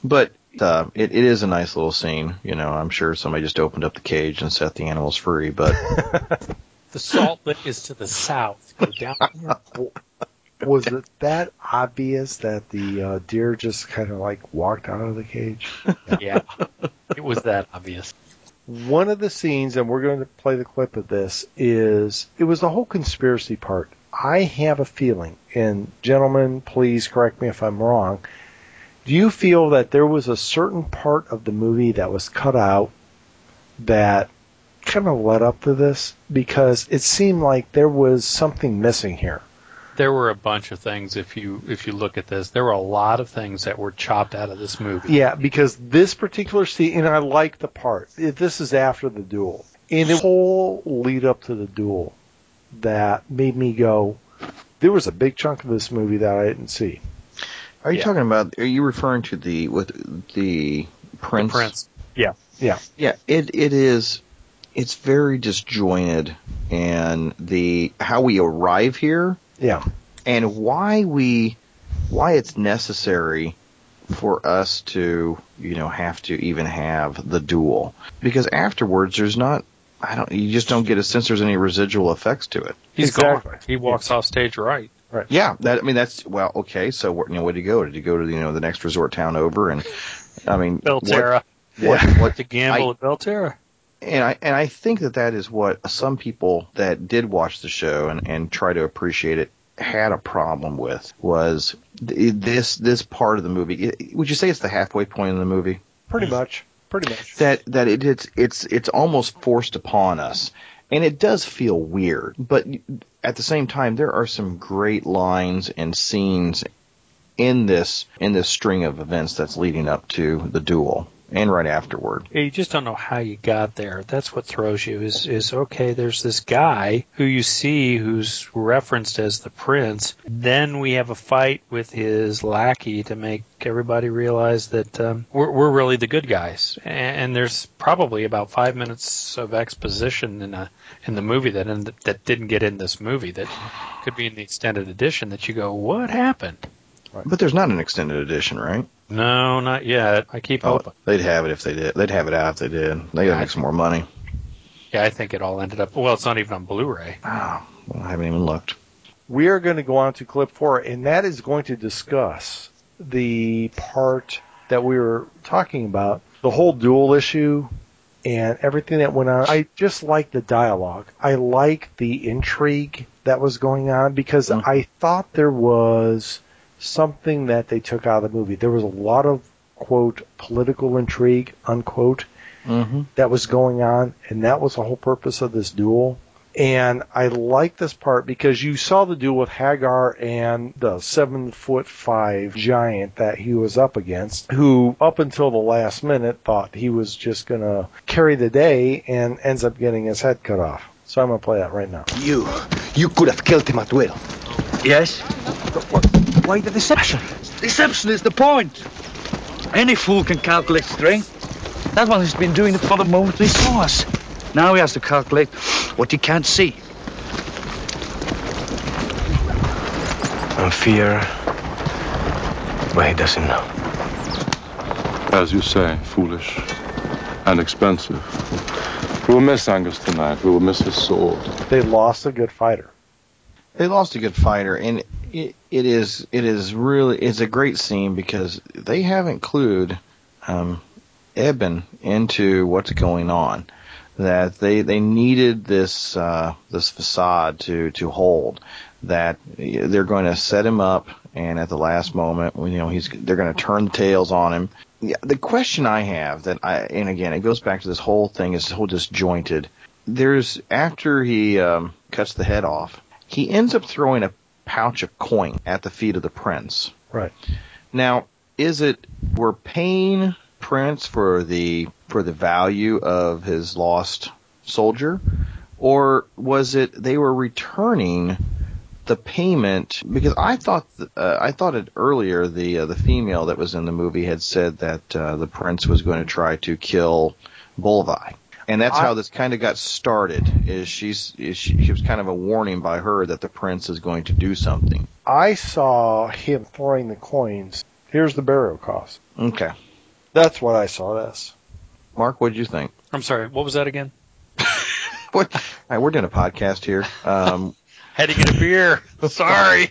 but uh, it it is a nice little scene. You know I'm sure somebody just opened up the cage and set the animals free, but The salt lick is to the south. Go down. Was it that obvious that the uh, deer just kind of like walked out of the cage? Yeah, it was that obvious. One of the scenes, and we're going to play the clip of this, is it was the whole conspiracy part. I have a feeling, and gentlemen, please correct me if I'm wrong. Do you feel that there was a certain part of the movie that was cut out that kind of led up to this? Because it seemed like there was something missing here. There were a bunch of things. If you if you look at this, there were a lot of things that were chopped out of this movie. Yeah, because this particular scene, and I like the part. It, this is after the duel, and the whole lead up to the duel that made me go. There was a big chunk of this movie that I didn't see. are you Yeah. talking about? Are you referring to the with the prince? Prince. Yeah, yeah, Yeah, it it is. It's very disjointed, and the how we arrive here yeah, and why we why it's necessary for us to you know have to even have the duel because afterwards there's not I don't you just don't get a sense there's any residual effects to it. He's Exactly. gone. He walks off stage right. Right. Yeah, that I mean that's well okay. So where- you know where did he go? Did he go to you know the next resort town over and I mean, Belterra. What, Yeah. what To gamble I- at Belterra. And I and I think that that is what some people that did watch the show and, and try to appreciate it had a problem with was th- this this part of the movie. Would you say it's the halfway point in the movie? Pretty much. Pretty much. That that it, it's it's it's almost forced upon us, and it does feel weird. But at the same time, there are some great lines and scenes in this in this string of events that's leading up to the duel and right afterward. You just don't know how you got there. That's what throws you. Is is okay? There's this guy who you see who's referenced as the prince. Then we have a fight with his lackey to make everybody realize that um, we're we're really the good guys. And, and there's probably about five minutes of exposition in a in the movie that ended, that didn't get in this movie that could be in the extended edition. That you go, what happened? But there's not an extended edition, right? No, not yet. I keep Oh, hoping. they'd have it if they did. They'd have it out if they did. They gotta make some more money. Yeah, I think it all ended up. Well, it's not even on Blu-ray. Oh, well, I haven't even looked. We are going to go on to clip four, and that is going to discuss the part that we were talking about, the whole duel issue and everything that went on. I just like the dialogue. I like the intrigue that was going on because hmm. I thought there was something that they took out of the movie. There was a lot of quote political intrigue unquote Mm-hmm. that was going on, and that was the whole purpose of this duel. And I like this part because you saw the duel with Hagar and the seven foot five giant that he was up against, who up until the last minute thought he was just gonna carry the day and ends up getting his head cut off. So I'm gonna play that right now. You, you could have killed him at will. Yes? Why the deception? Deception is the point. Any fool can calculate strength. That one has been doing it for the moment he saw us. Now he has to calculate what he can't see. And fear, but he doesn't know. As you say, foolish and expensive. We will miss Angus tonight. We will miss his sword. They lost a good fighter. They lost a good fighter, and it, it is it is really it's a great scene because they haven't clued um, Ibn into what's going on. That they they needed this uh, this facade to to hold. That they're going to set him up, and at the last moment, you know, he's they're going to turn the tails on him. The question I have that I and again it goes back to this whole thing is whole disjointed. There's after he um, cuts the head off, he ends up throwing a pouch of coin at the feet of the prince. Right. Now, is it we're paying Prince for the for the value of his lost soldier, or was it they were returning the payment? Because I thought uh, I thought it earlier the uh, the female that was in the movie had said that uh, the prince was going to try to kill Bolvi. And that's I- how this kind of got started. Is she's is she, she was kind of a warning by her that the prince is going to do something. I saw him throwing the coins. Here's the burial cost. Okay, That's what I saw this. Mark, what did you think? I'm sorry. What was that again? What? All right, we're doing a podcast here. Um, Had to get a beer. Sorry.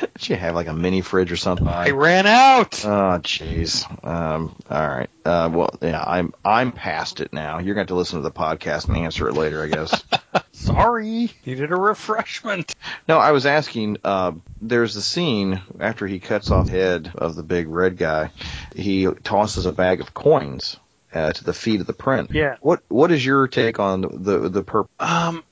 Did you have like a mini fridge or something? I ran out. Oh, jeez. Um, all right. Uh, well, yeah, I'm I'm past it now. You're going to to listen to the podcast and answer it later, I guess. Sorry. Needed a refreshment. no, I was asking. Uh, there's the scene after he cuts off the head of the big red guy. He tosses a bag of coins uh, to the feet of the prince. Yeah. What What is your take on the the, the purpose? Um,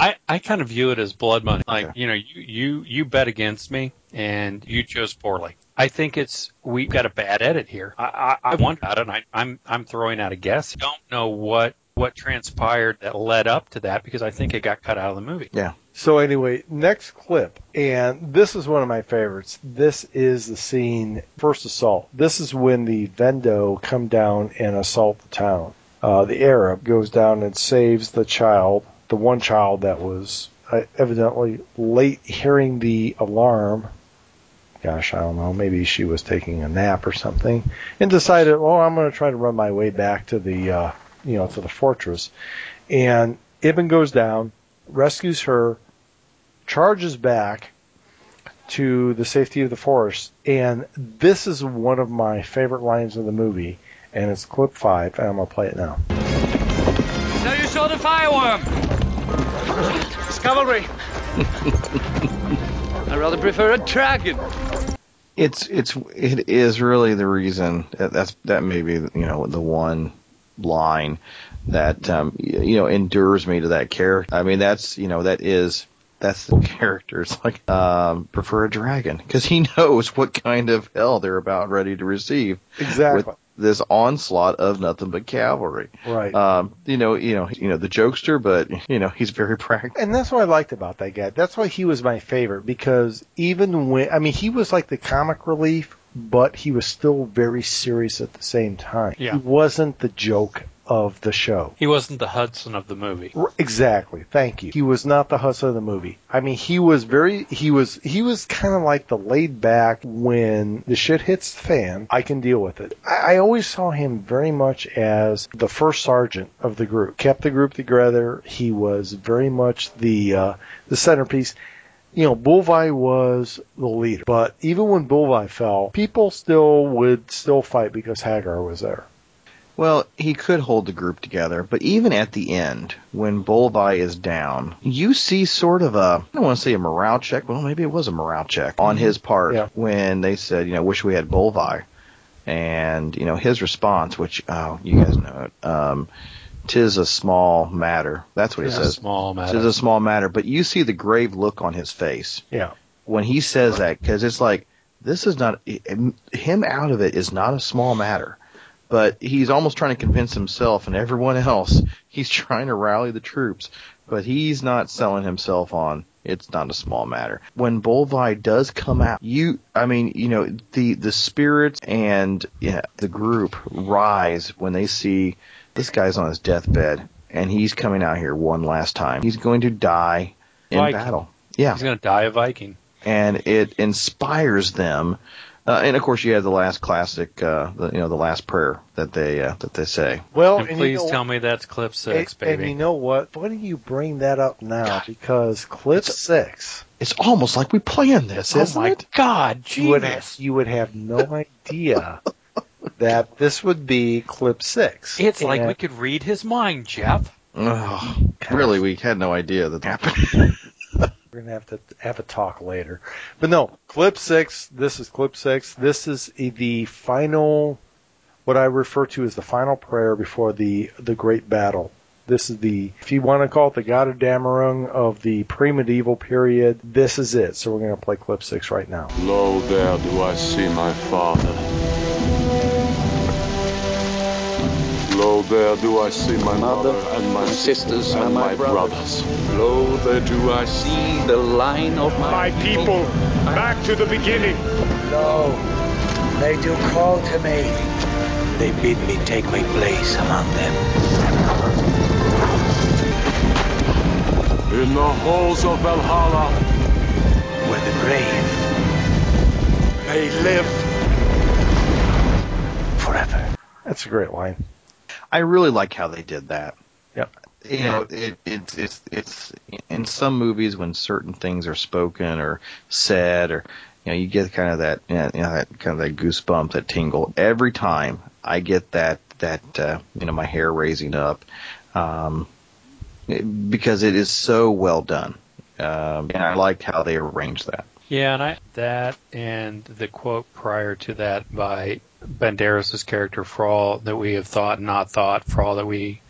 I I kind of view it as blood money. Like you know, you you you bet against me and you chose poorly. I think it's we've got a bad edit here. I I, I wonder about it. And I, I'm I'm throwing out a guess. I Don't know what what transpired that led up to that because I think it got cut out of the movie. Yeah. So anyway, next clip, and this is one of my favorites. This is the scene, first assault. This is when the Wendol come down and assault the town. Uh, the Arab goes down and saves the child, the one child that was uh, evidently late hearing the alarm. Gosh, I don't know. Maybe she was taking a nap or something, and decided, "Oh, I'm going to try to run my way back to the, uh, you know, to the fortress." And Ibn goes down, rescues her, charges back, to the safety of the forest, and this is one of my favorite lines of the movie, and it's clip five, and I'm gonna play it now. So you saw the fireworm? It's cavalry. I rather prefer a dragon. It's it's it is really the reason that that's that may be you know the one line that um, you know endures me to that character. I mean that's you know that is that's the character. It's like um, prefer a dragon because he knows what kind of hell they're about ready to receive. Exactly. This onslaught of nothing but cavalry. Right. Um, you know, you know, you know, the jokester, but you know, he's very practical. And that's what I liked about that guy. That's why he was my favorite because even when I mean he was like the comic relief, but he was still very serious at the same time. Yeah. He wasn't the joke of the show. He wasn't the Hudson of the movie. R- Exactly. Thank you. He was not the Hudson of the movie. I mean, he was very, he was, he was kind of like the laid back when the shit hits the fan, I can deal with it. I, I always saw him very much as the first sergeant of the group. Kept the group together. He was very much the, uh, the centerpiece. You know, Buliwyf was the leader, but even when Buliwyf fell, people still would still fight because Hagar was there. Well, he could hold the group together, but even at the end, when Buliwyf is down, you see sort of a, I don't want to say a morale check, well, maybe it was a morale check on his part Yeah. when they said, you know, wish we had Buliwyf. And, you know, his response, which, oh, you guys know it, um, tis a small matter. That's what he says. small matter. Tis a small matter. But you see the grave look on his face Yeah. when he says that because it's like this is not him out of it is not a small matter but he's almost trying to convince himself and everyone else he's trying to rally the troops but he's not selling himself on it's not a small matter when Buliwyf does come out you i mean you know the the spirits and yeah, the group rise when they see this guy's on his deathbed and he's coming out here one last time he's going to die in Viking. battle yeah He's going to die a Viking. and it inspires them. Uh, and of course, you have the last classic, uh, the, you know, the last prayer that they uh, that they say. Well, and and please you know, tell me that's clip six, and, and you know what? Why do you bring that up now? Because clip six, It's almost like we planned this, oh isn't my it? God, you would genius! have, you would have no idea that this would be clip six. It's like we could read his mind, Jeff. Ugh, really, we had no idea that happened. We're gonna have to have a talk later, but no, clip six. This is clip six. This is the final, what I refer to as the final prayer before the the great battle. This is the, if you want to call it the Götterdämmerung of the pre-medieval period. This is it. So we're gonna play clip six right now. Lo, there do I see my father. Lo, there do I see my mother, and my sisters and, my brothers. Lo, there do I see The line of My people, back to the beginning. Lo, they do call to me. They bid me take my place among them. in the halls of Valhalla. Where the brave may live. forever. That's a great line. I really like how they did that. Yep. You know, it, it's it's it's in some movies when certain things are spoken or said, or you know, you get kind of that you know, that kind of that goosebump, that tingle every time. I get that that uh, you know my hair raising up um, it- because it is so well done, um, and I liked how they arranged that. Yeah, and I that and the quote prior to that by Banderas' character for all that we have thought and not thought, for all that we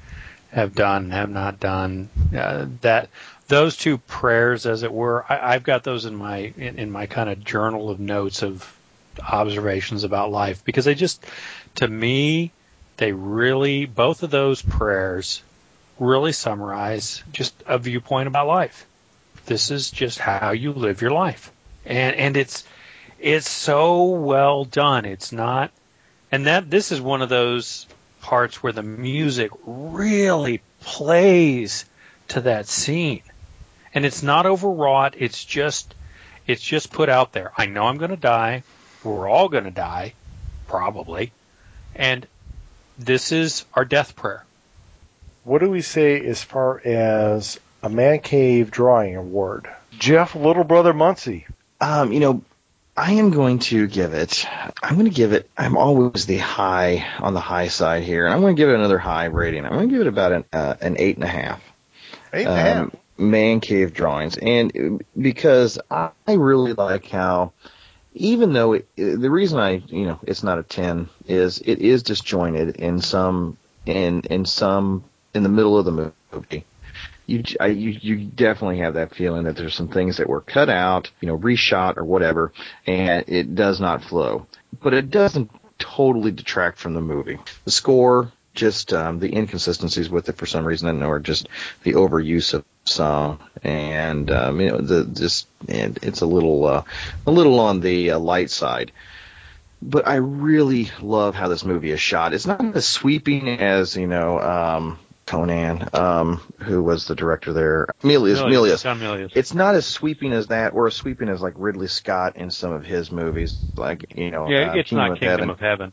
have done and have not done. Uh, that those two prayers, as it were, I, I've got those in my in, in my kind of journal of notes of observations about life because they just, to me, they really both of those prayers really summarize just a viewpoint about life. This is just how you live your life and and it's it's so well done. It's not, and that this is one of those parts where the music really plays to that scene, and it's not overwrought. It's just it's just put out there. I know I'm going to die. We're all going to die, probably, and this is our death prayer. What do we say as far as a man cave drawing award? Jeff, little brother Muncie. Um, you know, I am going to give it. I'm going to give it. I'm always the high on the high side here, and I'm going to give it another high rating. I'm going to give it about an uh, an eight and a half. Eight and a half. Um, man cave drawings, and because I really like how, even though it, the reason I you know it's not a ten is it is disjointed in some in in some in the middle of the movie you, I, you you definitely have that feeling that there's some things that were cut out, you know, reshot or whatever, and it does not flow. But it doesn't totally detract from the movie. The score, just um, the inconsistencies with it for some reason, or just the overuse of some, and um, you know, the just and it's a little uh, a little on the uh, light side but I really love how this movie is shot. It's not as sweeping as you know um, Conan, um, who was the director there. Milius, Milius. Milius. It's not as sweeping as that, or as sweeping as like Ridley Scott in some of his movies, like you know, Yeah, uh, it's Kingdom not of Kingdom Heaven. of Heaven.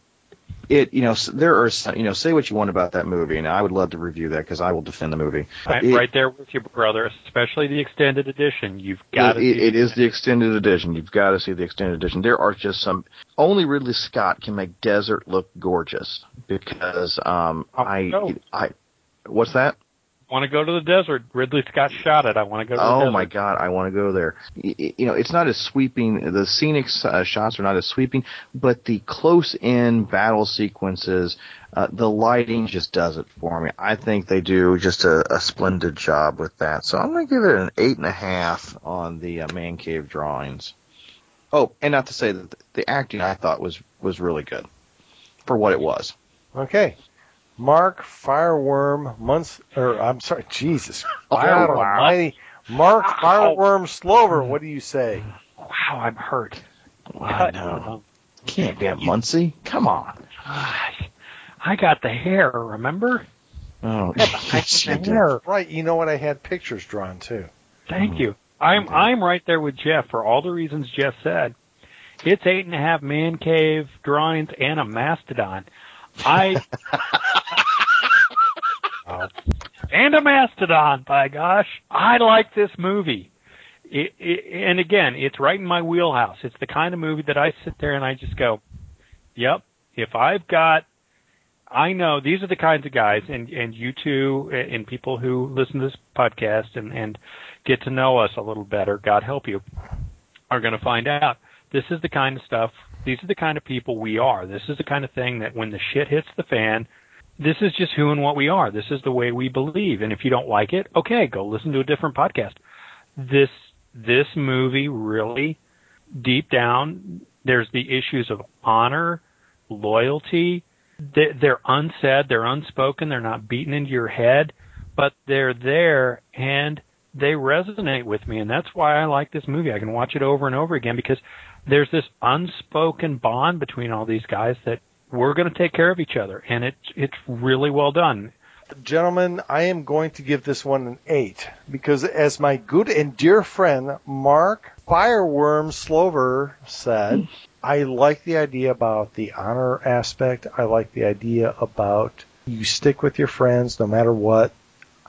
It, you know, there are, some- you know, say what you want about that movie, and I would love to review that because I will defend the movie. I'm It- right there with you, brother. Especially the extended edition. You've got to. it, it is the extended edition. You've got to see the extended edition. There are just some. Only Ridley Scott can make desert look gorgeous because um I. I what's that? Want to go to the desert? Ridley Scott shot it. I want to go to the Oh desert. my God, I want to go there. Y- y- You know, it's not as sweeping. The scenic uh, shots are not as sweeping, but the close-in battle sequences, uh, the lighting just does it for me. I think they do just a, a splendid job with that. So I'm going to give it an eight and a half on the uh, man cave drawings. Oh, and not to say that the- the acting I thought was was really good for what it was. Okay. Mark Fireworm Months, or I'm sorry, Jesus. Oh, God Fireworm. almighty. Mark Fireworm Slover, what do you say? Wow, I'm hurt. I know. Can't be a Muncie. Come on. I got the hair. Remember? Oh, I got the hair. Right, you know what? I had pictures drawn too. Thank mm-hmm. you. I'm mm-hmm. I'm right there with Jeff for all the reasons Jeff said. It's eight and a half man cave drawings and a mastodon. I and a mastodon. By gosh, I like this movie. It, it, and again, it's right in my wheelhouse. It's the kind of movie that I sit there and I just go, "Yep, if I've got I know these are the kinds of guys, and and you two, and people who listen to this podcast and and get to know us a little better. God help you, are going to find out this is the kind of stuff. These are the kind of people we are. This is the kind of thing that when the shit hits the fan, this is just who and what we are. This is the way we believe. And if you don't like it, okay, go listen to a different podcast. This this movie really deep down, there's the issues of honor, loyalty. They- They're unsaid, they're unspoken, they're not beaten into your head, but they're there and they resonate with me. And that's why I like this movie. I can watch it over and over again because there's this unspoken bond between all these guys that we're going to take care of each other. And it's, it's really well done. Gentlemen, I am going to give this one an eight because, as my good and dear friend Mark Fireworm Slover said, I like the idea about the honor aspect. I like the idea about you stick with your friends no matter what.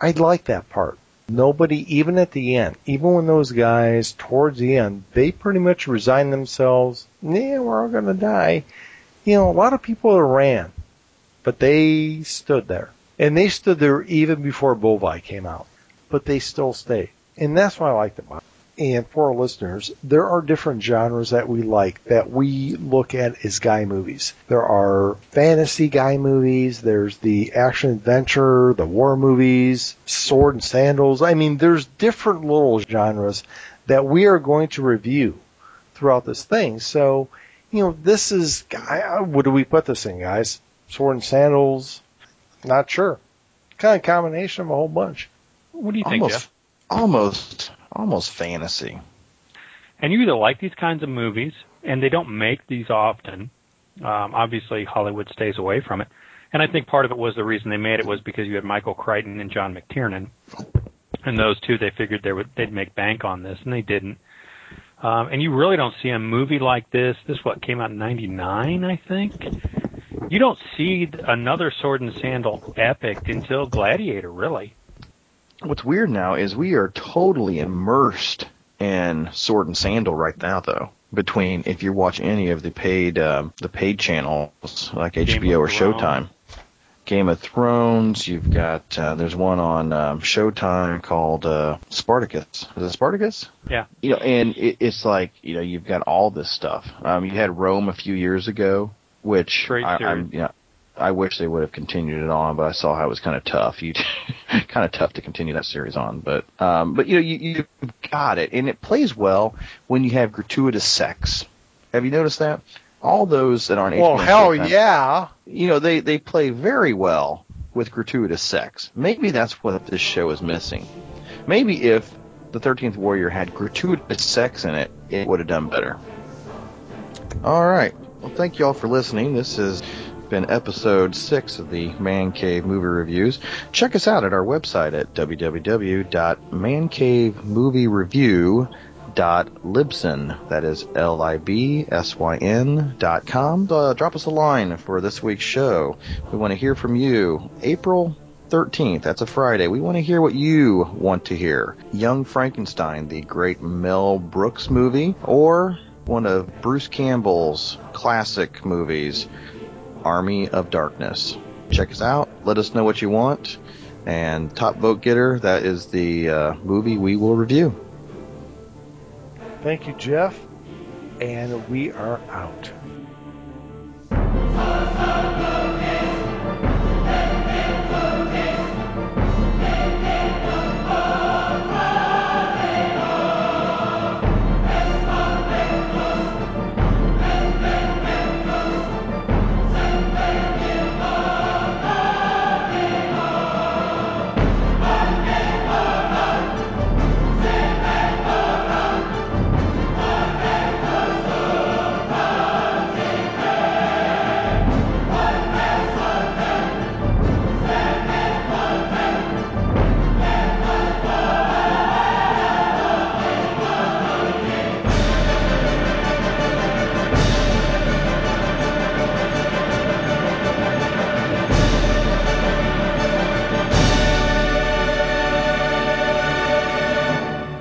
I like that part. Nobody, even at the end, even when those guys towards the end, they pretty much resigned themselves. Yeah, we're all gonna die. You know, a lot of people ran, but they stood there. And they stood there even before Buliwyf came out. But they still stayed. And that's why I liked about it. And for our listeners, there are different genres that we like that we look at as guy movies. There are fantasy guy movies, there's the action adventure, the war movies, sword and sandals. I mean, there's different little genres that we are going to review throughout this thing. So, you know, this is, I- what do we put this in, guys? Sword and sandals, not sure. Kind of combination of a whole bunch. What do you think, Jeff? almost, almost fantasy. And you either like these kinds of movies, and they don't make these often. Um, obviously, Hollywood stays away from it. And I think part of it was the reason they made it was because you had Michael Crichton and John McTiernan, and those two they figured they would they'd make bank on this, and they didn't. Um, and you really don't see a movie like this. This what came out in '99, I think. You don't see another sword and sandal epic until Gladiator, really. What's weird now is we are totally immersed in sword and sandal right now, though. Between if you watch any of the paid um, the paid channels like Game HBO or Showtime, Game of Thrones. You've got uh, there's one on um, Showtime called uh, Spartacus. Is it Spartacus? Yeah. You know, and it, it's like you know you've got all this stuff. Um, you had Rome a few years ago, which Great I. I'm you know, I wish they would have continued it on, but I saw how it was kind of tough. You kind of tough to continue that series on, but um, but you know you you got it, and it plays well when you have gratuitous sex. Have you noticed that? All those that aren't Well, HBO hell yeah. you know they they play very well with gratuitous sex. Maybe that's what this show is missing. Maybe if the Thirteenth Warrior had gratuitous sex in it, it would have done better. All right. Well, thank you all for listening. This has been episode six of the Man Cave Movie Reviews. Check us out at our website at www.mancavemoviereview.libsyn. That is L-I-B-S-Y-N dot com. Uh, drop us a line for this week's show. We want to hear from you. April 13th, that's a Friday. We want to hear what you want to hear. Young Frankenstein, the great Mel Brooks movie, or one of Bruce Campbell's classic movies, Army of Darkness. Check us out. Let us know what you want. And top vote getter, that is the uh, movie we will review. Thank you, Jeff. And we are out.